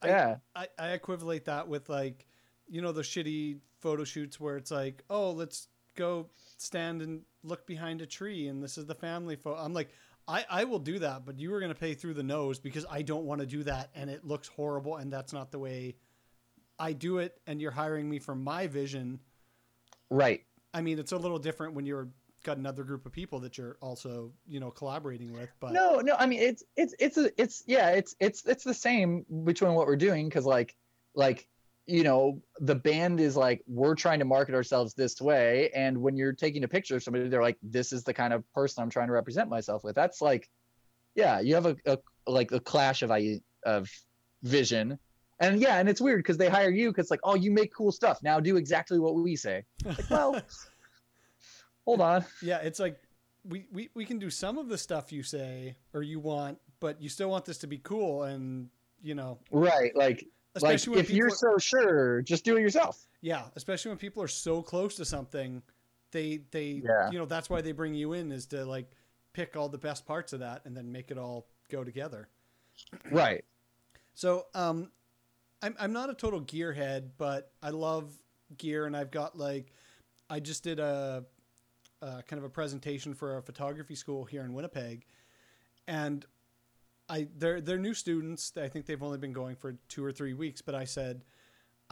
I- yeah, I, I equivalate that with like, you know, the shitty photo shoots where it's like, oh, let's go stand and look behind a tree and this is the family photo. I'm like, I, I will do that, but you are going to pay through the nose because I don't want to do that and it looks horrible and that's not the way I do it and you're hiring me for my vision. right. I mean, it's a little different when you're got another group of people that you're also, you know, collaborating with, but No, no, I mean it's it's it's a, it's yeah, it's it's it's the same between what we're doing because like like you know the band is like we're trying to market ourselves this way, and when you're taking a picture of somebody, they're like this is the kind of person I'm trying to represent myself with. That's like, yeah, you have a, a like a clash of I of vision. And yeah, and it's weird because they hire you because like, oh, you make cool stuff. Now do exactly what we say. Like, *laughs* well, hold on. Yeah, it's like we, we we can do some of the stuff you say or you want, but you still want this to be cool and you know, Right. Like, like especially when if you're are- so sure, just do it yourself. yeah, especially when people are so close to something, they they Yeah. you know that's why they bring you in is to like pick all the best parts of that and then make it all go together. Right. So, um, I'm I'm not a total gearhead, but I love gear, and I've got like, I just did a, a kind of a presentation for a photography school here in Winnipeg, and I they're they're new students. I think they've only been going for two or three weeks, but I said.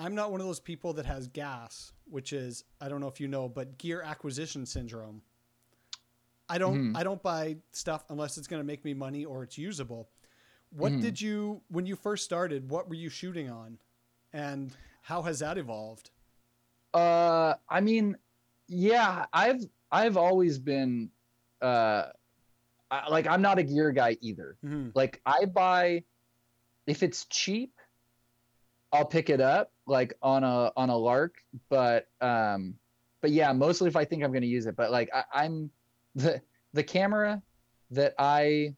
I'm not one of those people that has gas, which is I don't know if you know, but gear acquisition syndrome. I don't Mhm. I don't buy stuff unless it's going to make me money or it's usable. What Mhm. did you when you first started? What were you shooting on, and how has that evolved? Uh, I mean, yeah, I've I've always been, uh, I, like I'm not a gear guy either. Mhm. Like I buy, if it's cheap, I'll pick it up like on a on a lark. But um, but yeah, mostly if I think I'm gonna use it. But like I, I'm the the camera that I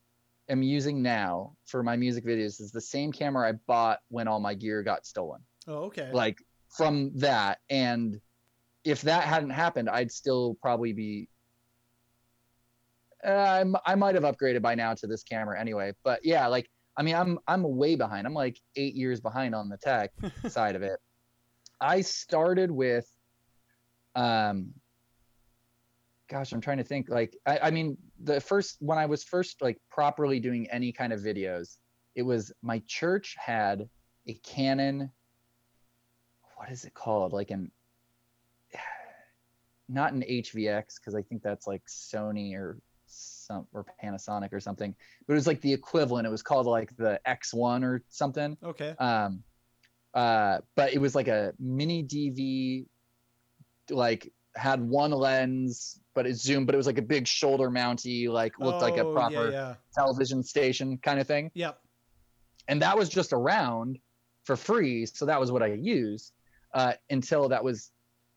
am using now for my music videos is the same camera I bought when all my gear got stolen. Oh, okay. like from that and if that hadn't happened i'd still probably be uh, i might have upgraded by now to this camera anyway but yeah like i mean i'm i'm way behind. I'm like eight years behind on the tech *laughs* side of it. I started with um gosh i'm trying to think like I, I mean the first when i was first like properly doing any kind of videos it was my church had a canon what is it called? Like an *sighs* not an HVX because I think that's like Sony or some or Panasonic or something. But it was like the equivalent. It was called like the X1 or something. okay. Um, uh, but it was like a mini DV, like had one lens, but it zoomed. But it was like a big shoulder mounty, like looked like a Oh, proper Yeah, yeah. television station kind of thing Yep. and that was just around for free so that was what i used uh, until that was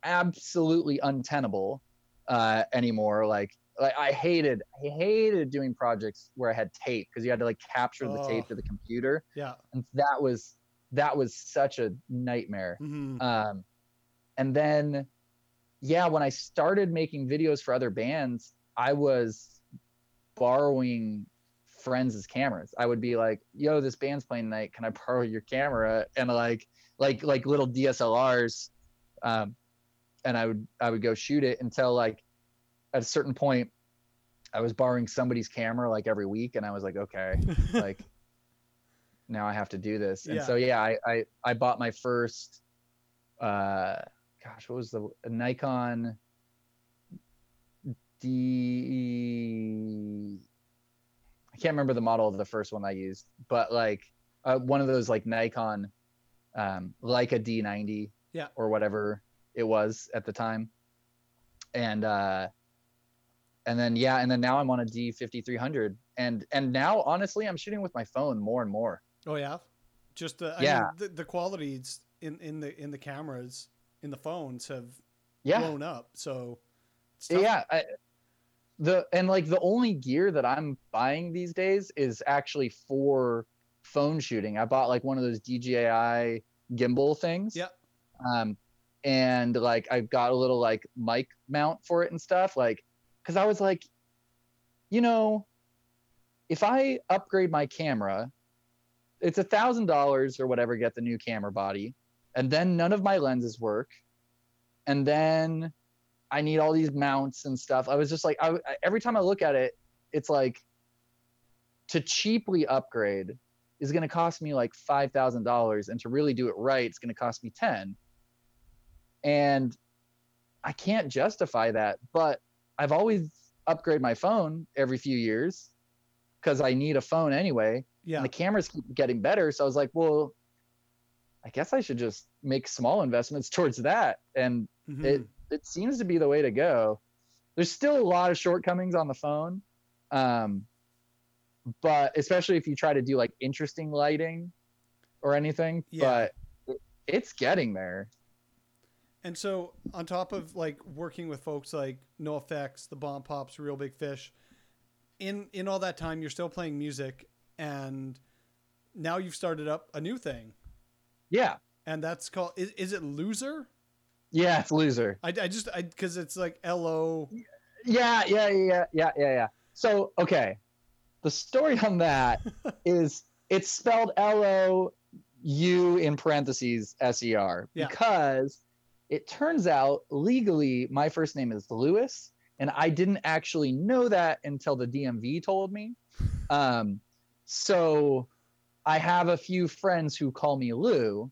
absolutely untenable uh, anymore like like i hated i hated doing projects where i had tape because you had to like capture the tape Oh. to the computer Yeah. and that was that was such a nightmare hmm um, and then yeah when i started making videos for other bands i was borrowing friends' cameras i would be like yo this band's playing tonight can i borrow your camera and like like like little dslrs um, and i would i would go shoot it until like at a certain point i was borrowing somebody's camera like every week and i was like okay *laughs* like now I have to do this. And Yeah. so yeah, I, I I bought my first uh gosh what was the a nikon d i can't remember the model of the first one i used but like uh, one of those like nikon um like a d90 Yeah. or whatever it was at the time and uh and then yeah and then now i'm on a d5300 and and now honestly i'm shooting with my phone more and more Oh yeah, just the I Yeah. mean, the, the qualities in in the in the cameras in the phones have yeah blown up. So yeah I, the and like the only gear that i'm buying these days is actually for phone shooting i bought like one of those dji gimbal things Yeah. um and like i've got a little like mic mount for it and stuff like because i was like you know if i upgrade my camera it's a thousand dollars or whatever get the new camera body and then none of my lenses work and then I need all these mounts and stuff. I was just like, I, every time I look at it, it's like to cheaply upgrade is going to cost me like five thousand dollars, and to really do it right, it's going to cost me ten. And I can't justify that, but I've always upgrade my phone every few years because I need a phone anyway yeah, and the cameras keep getting better. So I was like, well, I guess I should just make small investments towards that. And Mhm. it it seems to be the way to go. There's still a lot of shortcomings on the phone, um, but especially if you try to do like interesting lighting or anything. Yeah. But it's getting there. And so, on top of like working with folks like NOFX, the Bomb Pops, Reel Big Fish, in in all that time, you're still playing music, and now you've started up a new thing, Yeah, and that's called is, is it Loser? yeah, it's loser. I, I just I because it's like L O. Yeah, yeah, yeah, yeah, yeah, yeah. So, okay. The story on that *laughs* is it's spelled L O U in parentheses S E R Yeah. because it turns out legally my first name is Lewis and I didn't actually know that until the DMV told me. *laughs* Um so I have a few friends who call me Lou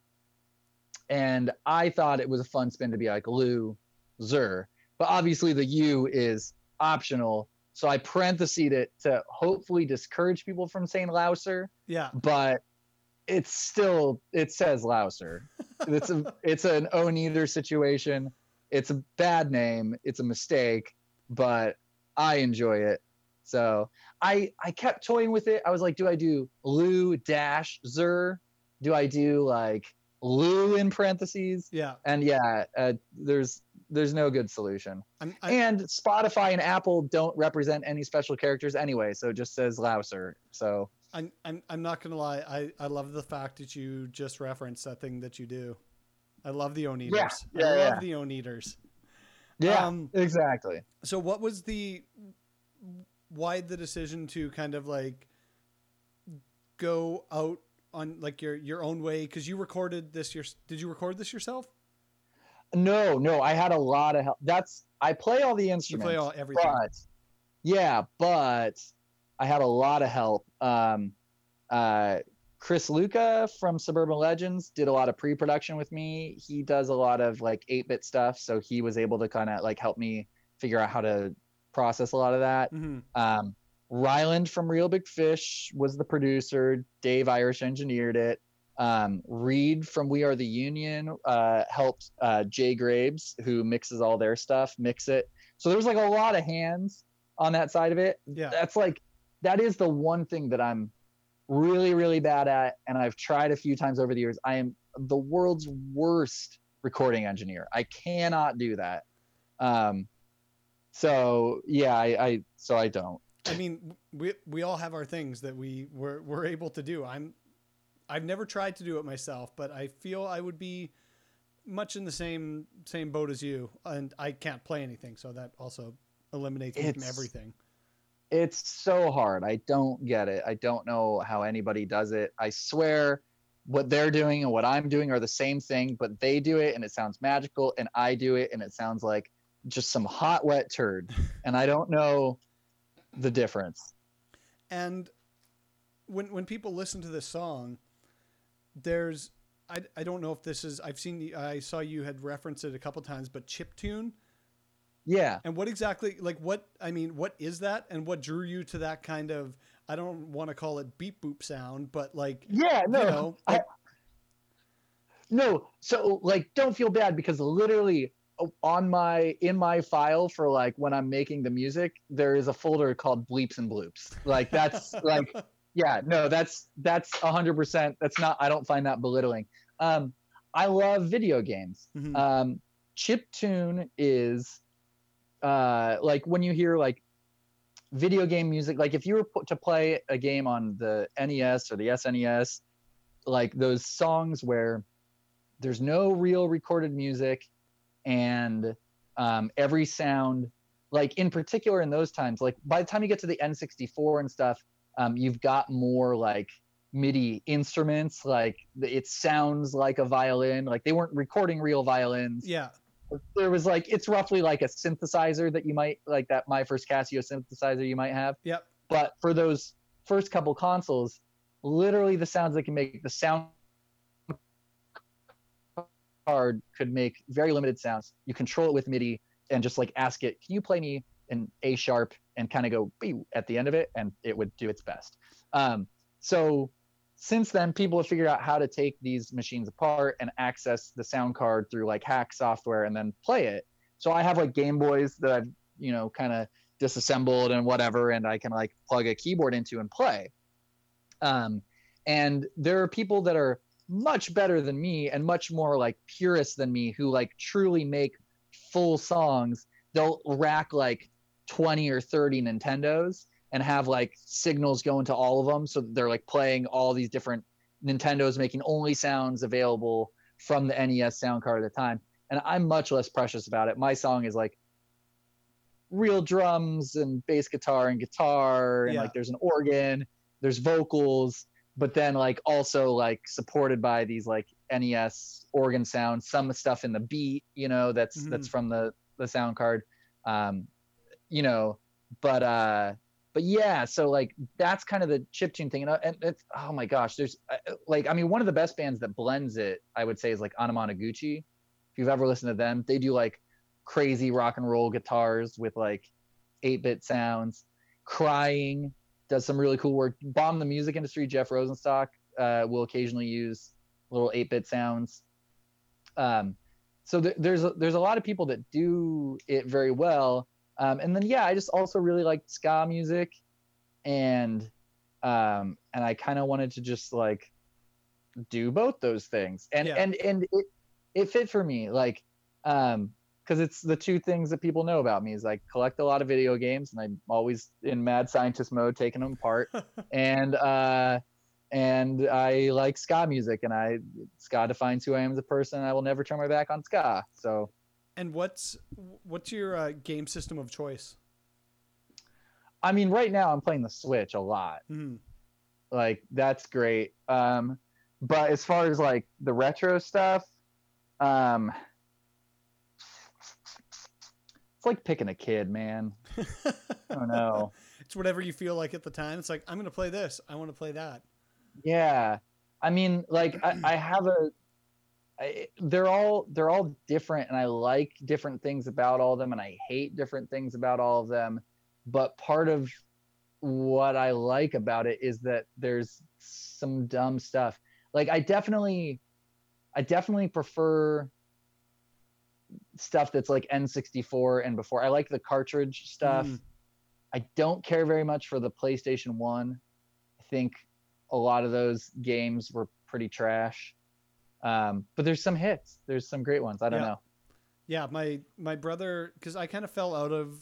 and I thought it was a fun spin to be like Lou Zer but obviously the U is optional. So I parenthesed it to hopefully discourage people from saying Louser, Yeah, but it's still it says Louser. *laughs* it's a it's an O neither situation. It's a bad name. It's a mistake, but I enjoy it. So I I kept toying with it. I was like, do I do Lou dash Zer? Do I do like Lou in parentheses? yeah. And yeah, uh, there's there's no good solution. I'm, I, And Spotify and Apple don't represent any special characters anyway, so it just says Louser. So I'm, I'm I'm not gonna lie. I I love the fact that you just referenced that thing that you do. I love the Oneaters. Yeah, I love yeah. the Oneaters. yeah, Um, exactly. So what was the why the decision to kind of like go out on like your your own way because you recorded this your did you record this yourself No, no, I had a lot of help. That's I play all the you instruments. play all everything but yeah, but I had a lot of help. Um, uh, Chris Luca from Suburban Legends did a lot of pre-production with me. He does a lot of like 8-bit stuff, so he was able to kind of like help me figure out how to process a lot of that. hmm Um, Ryland from Reel Big Fish was the producer. Dave Irish engineered it. Um, Reade from We Are the Union uh, helped uh, Jay Graves, who mixes all their stuff, mix it. So there's like a lot of hands on that side of it. yeah That's like that is the one thing that I'm really really bad at, and I've tried a few times over the years. I am the world's worst recording engineer. I cannot do that. Um, so yeah, I, I so I don't. I mean we we all have our things that we were we're able to do I'm I've never tried to do it myself but I feel I would be much in the same same boat as you and I can't play anything so that also eliminates me from everything it's so hard. I don't get it. I don't know how anybody does it. I swear what they're doing and what I'm doing are the same thing, but they do it and it sounds magical and I do it and it sounds like just some hot wet turd. *laughs* and I don't know the difference. And when when people listen to this song, there's I, I don't know if this is I've seen the I saw you had referenced it a couple times, but chip tune. Yeah. And what exactly like what I mean, what is that and what drew you to that kind of I don't want to call it beep boop sound, but like Yeah, no. you know, I- like, No, so like don't feel bad because literally on my in my file for like when I'm making the music, there is a folder called bleeps and bloops. Like that's *laughs* like yeah, no, that's that's a hundred percent. That's not I don't find that belittling. Um I love video games. Mhm. Um chip tune is uh like when you hear like video game music, like if you were put to play a game on the NES or the SNES, like those songs where there's no real recorded music and um, every sound like in particular in those times like by the time you get to the n64 and stuff um, you've got more like midi instruments like it sounds like a violin like they weren't recording real violins yeah. there was like it's roughly like a synthesizer that you might like that my first casio synthesizer you might have Yep. but for those first couple consoles literally the sounds they can make the sound card could make very limited sounds. You control it with midi and just like ask it can you play me an a sharp? and kind of go "Beep" at the end of it and it would do its best. Um, so since then people have figured out how to take these machines apart and access the sound card through like hack software and then play it. So i have like game boys that i've you know kind of disassembled and whatever and i can like plug a keyboard into and play. Um, and there are people that are much better than me and much more like purists than me who like truly make full songs. They'll rack like 20 or 30 nintendos and have like signals go into all of them so they're like playing all these different nintendos making only sounds available from the nes sound card at the time. And i'm much less precious about it. My song is like real drums and bass guitar and guitar and Yeah. like there's an organ there's vocals but then like also like supported by these like nes organ sounds some stuff in the beat you know that's that's from the the sound card um you know but uh but yeah so like that's kind of the chiptune thing and, uh, and it's oh my gosh there's uh, like i mean one of the best bands that blends it i would say is like anamanaguchi if you've ever listened to them they do like crazy rock and roll guitars with like 8-bit sounds crying does some really cool work. Bomb the music industry jeff rosenstock uh, will occasionally use little 8-bit sounds. Um, so th- there's a, there's a lot of people that do it very well. Um, and then yeah i just also really like ska music. And um, and i kind of wanted to just like do both those things. And Yeah. and and it it fit for me. Like um because it's the two things that people know about me is I collect a lot of video games and I'm always in mad scientist mode taking them apart. *laughs* And uh and I like ska music and I ska defines who I am as a person. And I will never turn my back on ska. So And what's what's your uh, game system of choice? I mean right now I'm playing the Switch a lot. Mhm. like that's great. Um but as far as like the retro stuff um it's like picking a kid man i don't know *laughs* it's whatever you feel like at the time. It's like I'm going to play this. I want to play that. yeah i mean like i, I have a I, they're all they're all different and i like different things about all of them and i hate different things about all of them but part of what i like about it is that there's some dumb stuff like i definitely i definitely prefer stuff that's like n64 and before i like the cartridge stuff Mm. I don't care very much for the PlayStation 1. I think a lot of those games were pretty trash. Um, but there's some hits. There's some great ones. I don't Yeah. know. Yeah, my my brother because I kind of fell out of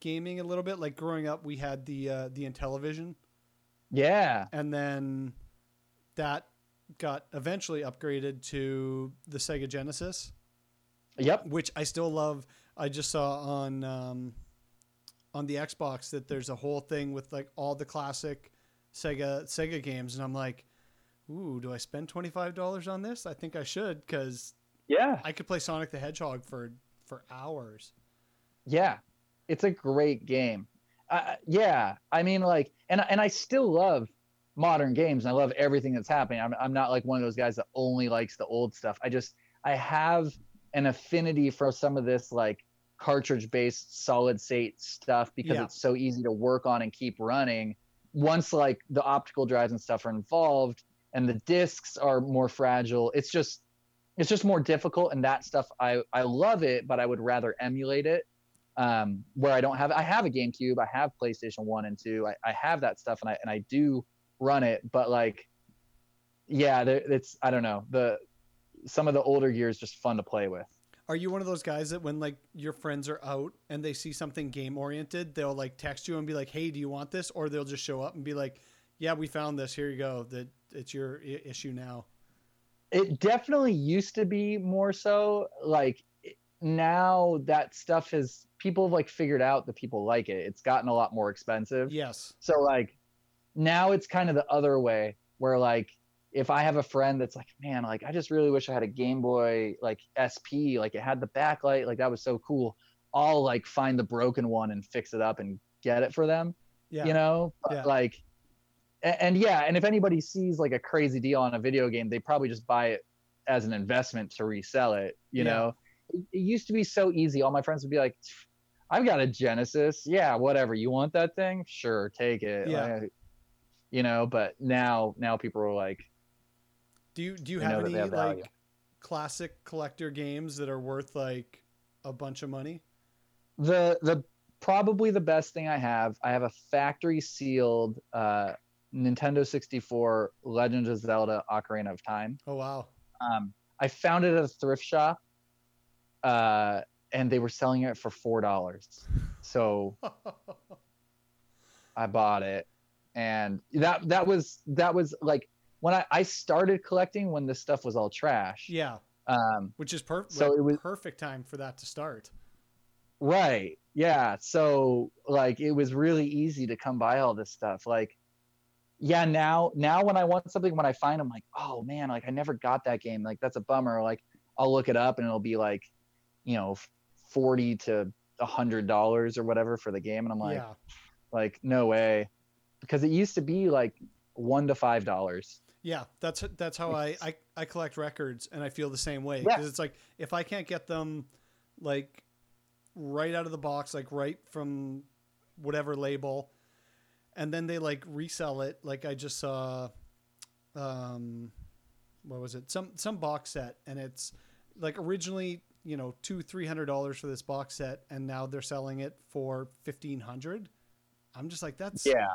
gaming a little bit. Like growing up, we had the uh, the Intellivision, Yeah. and then that got eventually upgraded to the Sega Genesis, Yep. which I still love. I just saw on um, on the Xbox that there's a whole thing with like all the classic Sega Sega games, and I'm like, ooh, do I spend twenty five dollars on this? I think I should because Yeah. I could play Sonic the Hedgehog for for hours. Yeah. It's a great game. Uh, yeah. I mean, like, and and I still love modern games and I love everything that's happening. I'm I'm not like one of those guys that only likes the old stuff. I just I have an affinity for some of this like cartridge based solid state stuff because Yeah. it's so easy to work on and keep running. Once like the optical drives and stuff are involved and the discs are more fragile, it's just it's just more difficult and that stuff I I love it, but I would rather emulate it. Um, where I don't have I have a GameCube, I have PlayStation 1 and 2. I, I have that stuff and I and I do run it, but like yeah, there, it's I don't know. The some of the older gear is just fun to play with. Are you one of those guys that when like your friends are out and they see something game oriented, they'll like text you and be like, "Hey, do you want this?" Or they'll just show up and be like, "Yeah, we found this. Here you go. That it's your I- issue now." it definitely used to be more so like now that stuff has people have like figured out that people like it it's gotten a lot more expensive Yes. so like now it's kind of the other way where like if i have a friend that's like man like i just really wish i had a game boy like sp like it had the backlight like that was so cool i'll like find the broken one and fix it up and get it for them Yeah. you know But, Yeah. like and, and yeah and if anybody sees like a crazy deal on a video game they probably just buy it as an investment to resell it you Yeah. know it, it used to be so easy all my friends would be like i've got a genesis yeah whatever you want that thing sure take it Yeah. Like, you know but now now people are like Do you do you have any have like classic collector games that are worth like a bunch of money? the the probably the best thing i have i have a factory sealed uh nintendo 64 legend of zelda ocarina of time Oh wow. um, I found it at a thrift shop, uh, and they were selling it for four dollars. So *laughs* I bought it, and that that was that was like when I, I started collecting when this stuff was all trash. yeah, Um, which is perfect. So it was- perfect time for that to start. right. Yeah. So like it was really easy to come by all this stuff. Like, yeah. Now now when I want something, when I find, I'm like, oh man, like I never got that game. Like that's a bummer. Like I'll look it up and it'll be like, you know, forty to a hundred dollars or whatever for the game, and I'm like, yeah. like no way, because it used to be like one to five dollars. Yeah, that's that's how I, I I collect records, and I feel the same way Yeah. because it's like if I can't get them like right out of the box, like right from whatever label, and then they like resell it. Like I just saw, um, what was it? Some some box set, and it's like originally you know two three hundred dollars for this box set, and now they're selling it for fifteen hundred. I'm just like that's Yeah.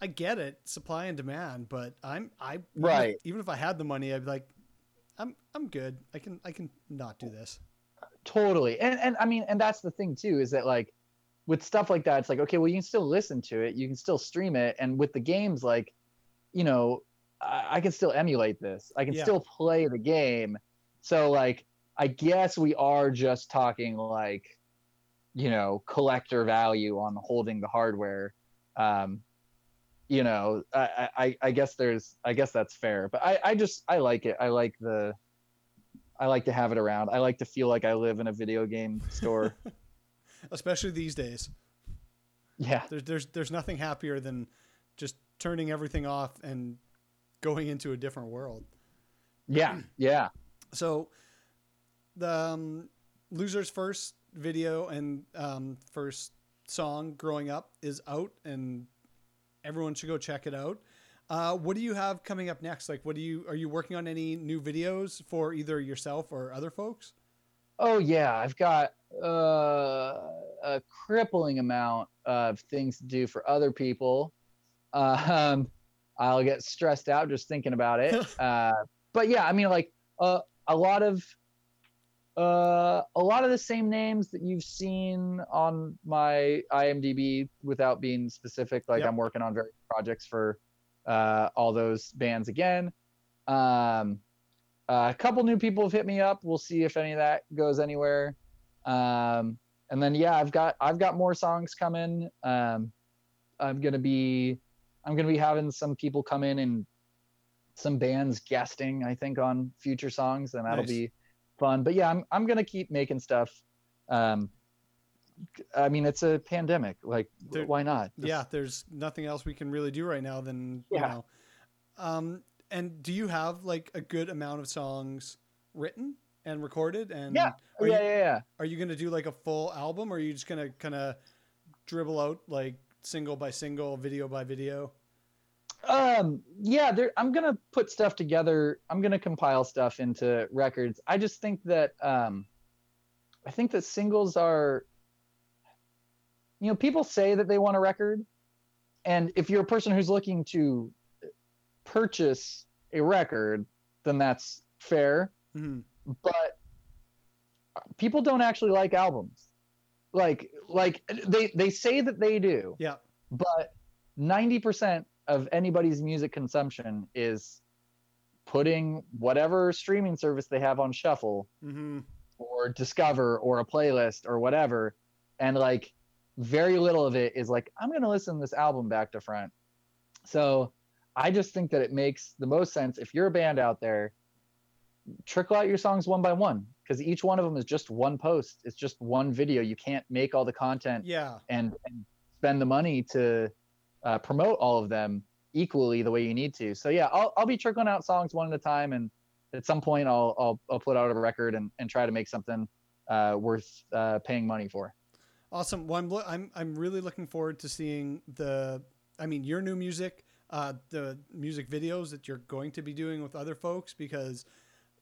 I get it, supply and demand, but I'm I even if- Right. Even if I had the money, I'd be like, I'm I'm good. I can I can not do this. totally and and i mean and that's the thing too is that like with stuff like that it's like okay well you can still listen to it you can still stream it and with the games like you know i, I can still emulate this i can Yeah. still play the game so like i guess we are just talking like you know collector value on holding the hardware um you know i i i guess there's i guess that's fair but i i just i like it i like the I like to have it around. I like to feel like I live in a video game store. *laughs* Especially these days. yeah. There's there's there's nothing happier than just turning everything off and going into a different world. Yeah. *clears throat* Yeah. So the um, loser's first video and um, first song growing up is out and everyone should go check it out. Uh, what do you have coming up next? Like, what do you are you working on any new videos for either yourself or other folks? Oh yeah, I've got uh, a crippling amount of things to do for other people. Um, I'll get stressed out just thinking about it. *laughs* uh, but yeah, I mean, like uh, a lot of uh, a lot of the same names that you've seen on my IMDb, without being specific. Like Yep. I'm working on various projects for uh, all those bands again. Um, uh, a couple new people have hit me up. We'll see if any of that goes anywhere. Um, and then yeah, I've got I've got more songs coming. Um, I'm gonna be I'm gonna be having some people come in and some bands guesting. I think on future songs, and that'll Nice. be fun. But yeah, I'm I'm gonna keep making stuff. Um, I mean, it's a pandemic. Like, There- why not? Just- yeah, there's nothing else we can really do right now than you know Um, and do you have like a good amount of songs written and recorded? And Yeah. yeah, you, yeah, yeah. are you gonna do like a full album, or are you just gonna kind of dribble out like single by single, video by video? Um, yeah, there, I'm gonna put stuff together. I'm gonna compile stuff into records. I just think that um, I think that singles are, you know, people say that they want a record, and if you're a person who's looking to purchase a record, then that's fair. Mhm. But people don't actually like albums. Like, like they they say that they do Yeah. but 90% of anybody's music consumption is putting whatever streaming service they have on shuffle Mm-hmm. or discover or a playlist or whatever and like very little of it is like i'm going to listen to this album back to front so i just think that it makes the most sense if you're a band out there trickle out your songs one by one because each one of them is just one post it's just one video you can't make all the content Yeah. and, and spend the money to uh, promote all of them equally the way you need to. So yeah, I'll, I'll be trickling out songs one at a time, and at some point I'll I'll, I'll put out a record and, and try to make something uh, worth uh, paying money for. Awesome. Well, I'm, lo- I'm I'm really looking forward to seeing the. I mean, your new music, uh, the music videos that you're going to be doing with other folks, because,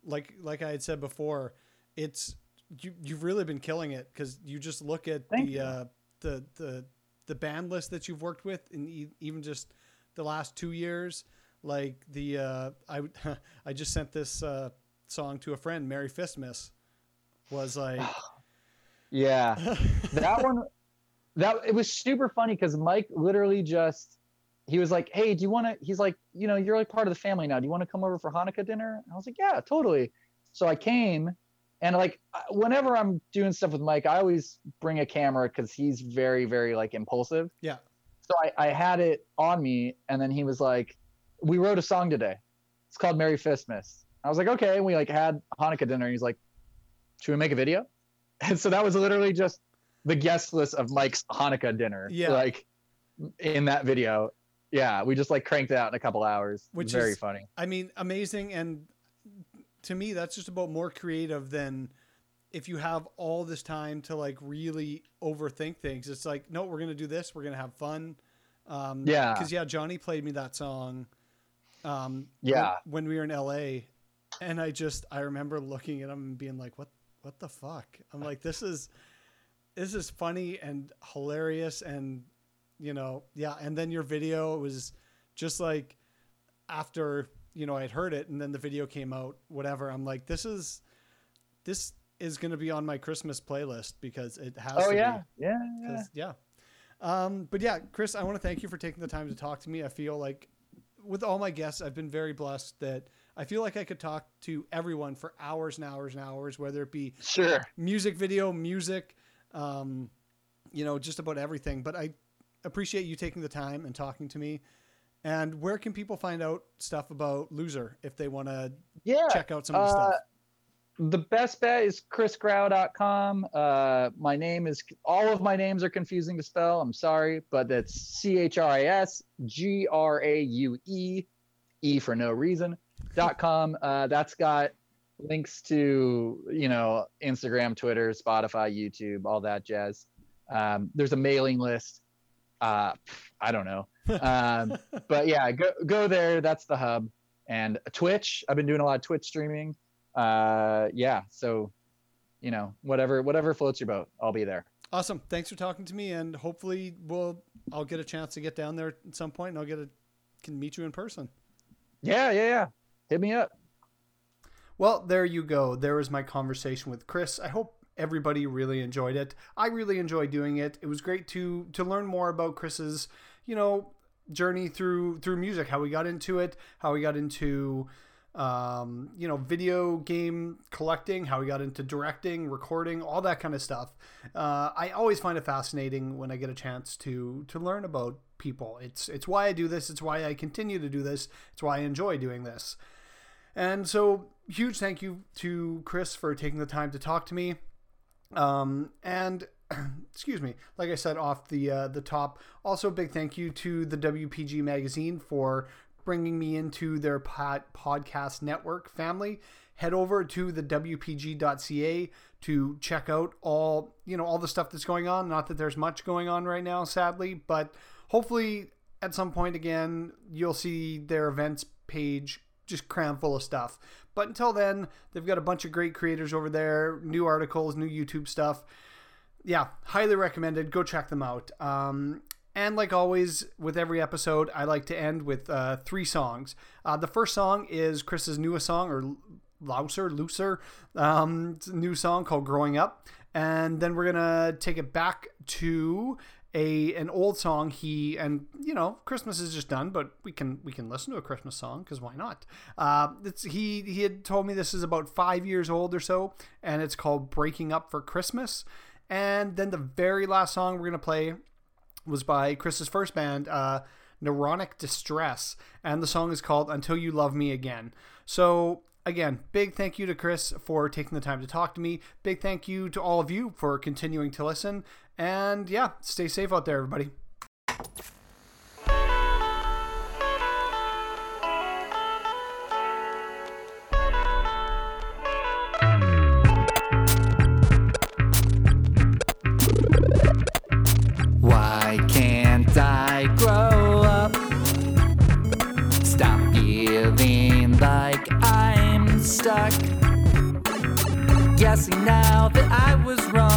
like like I had said before, it's you you've really been killing it because you just look at Thank the uh, the the the band list that you've worked with, and e- even just the last two years, like the uh, I *laughs* I just sent this uh, song to a friend, Merry Fistmas, was like. *sighs* Yeah, that *laughs* one, that it was super funny because Mike literally just he was like, "Hey, do you want to?" He's like, "You know, you're like part of the family now. Do you want to come over for Hanukkah dinner?" And I was like, "Yeah, totally." So I came, and like whenever I'm doing stuff with Mike, I always bring a camera because he's very, very like impulsive. Yeah. So I, I had it on me, and then he was like, "We wrote a song today. It's called Merry Fistmas." I was like, "Okay." And we like had Hanukkah dinner. And he's like, "Should we make a video?" *laughs* And so that was literally just the guest list of Mike's Hanukkah dinner. Yeah. Like in that video. Yeah, we just like cranked it out in a couple hours. Which is Very is- funny. I mean, amazing. And to me, that's just about more creative than if you have all this time to like really overthink things. It's like, no, we're to do this. We're to have fun. Um, Yeah. Cause yeah, Johnny played me that song. Um, Yeah. When, when we were in LA and I just, I remember looking at him and being like, what, what the fuck? I'm like, this is, this is funny and hilarious. And, you know, yeah. And then your video was just like, after you know I'd heard it and then the video came out, whatever. I'm like, this is this is going to be on my Christmas playlist because it has. Oh to yeah. be, Yeah. yeah. yeah. Um, but yeah, Chris, I want to thank you for taking the time to talk to me. I feel like with all my guests, I've been very blessed that I feel like I could talk to everyone for hours and hours and hours, whether it be Sure. music video, music, um, you know, just about everything. But I appreciate you taking the time and talking to me. And where can people find out stuff about Loser if they want to Yeah. check out some of the Uh, stuff? the best bet is chrisgraue.com. Uh, my name is all of my names are confusing to spell. I'm sorry, but that's C H R I S G R A U E E for no reason dot com. Uh, that's got links to you know Instagram, Twitter, Spotify, YouTube, all that jazz. Um, there's a mailing list. Uh, I don't know, *laughs* um, but yeah, go go there. That's the hub. And Twitch. I've been doing a lot of Twitch streaming uh yeah so you know whatever whatever floats your boat i'll be there Awesome. Thanks for talking to me, and hopefully, we'll I'll get a chance to get down there at some point, and I'll get a can meet you in person. yeah yeah yeah hit me up Well, there you go. There was my conversation with Chris. I hope everybody really enjoyed it. I really enjoyed doing it. It was great to to learn more about Chris's, you know, journey through through music, how he got into it, how he got into um, you know, video game collecting, how he got into directing, recording, all that kind of stuff. Uh, I always find it fascinating when I get a chance to to learn about people. It's it's why I do this. It's why I continue to do this. It's why I enjoy doing this. And so, huge thank you to Chris for taking the time to talk to me. Um, and *clears throat* excuse me, like I said off the uh, the top, also a big thank you to the WPG magazine for bringing me into their pod, podcast network family. Head over to the wpg.ca to check out all you know all the stuff that's going on. Not that there's much going on right now, sadly, but hopefully at some point again you'll see their events page just crammed full of stuff. But until then, they've got a bunch of great creators over there, new articles, new YouTube stuff. Yeah, highly recommended. Go check them out. Um, and like always, with every episode, I like to end with uh, three songs. Uh, the first song is Chris's newest song, or Louser, Looser, um, new song called Growing Up. And then we're going to take it back to a an old song he and you know christmas is just done but we can we can listen to a christmas song because why not uh it's he he had told me this is about five years old or so and it's called breaking up for christmas and then the very last song we're gonna play was by chris's first band uh neuronic distress and the song is called until you love me again so again, big thank you to Chris for taking the time to talk to me. Big thank you to all of you for continuing to listen. And yeah, stay safe out there, everybody. Why can't I grow up? Stop feeling like I'm stuck. Guessing now that I was wrong,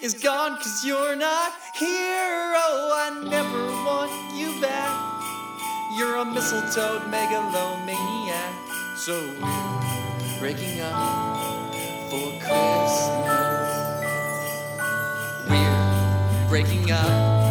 is gone cause you're not here. Oh, I never want you back. You're a mistletoe megalomaniac. So we're breaking up for Christmas. We're breaking up.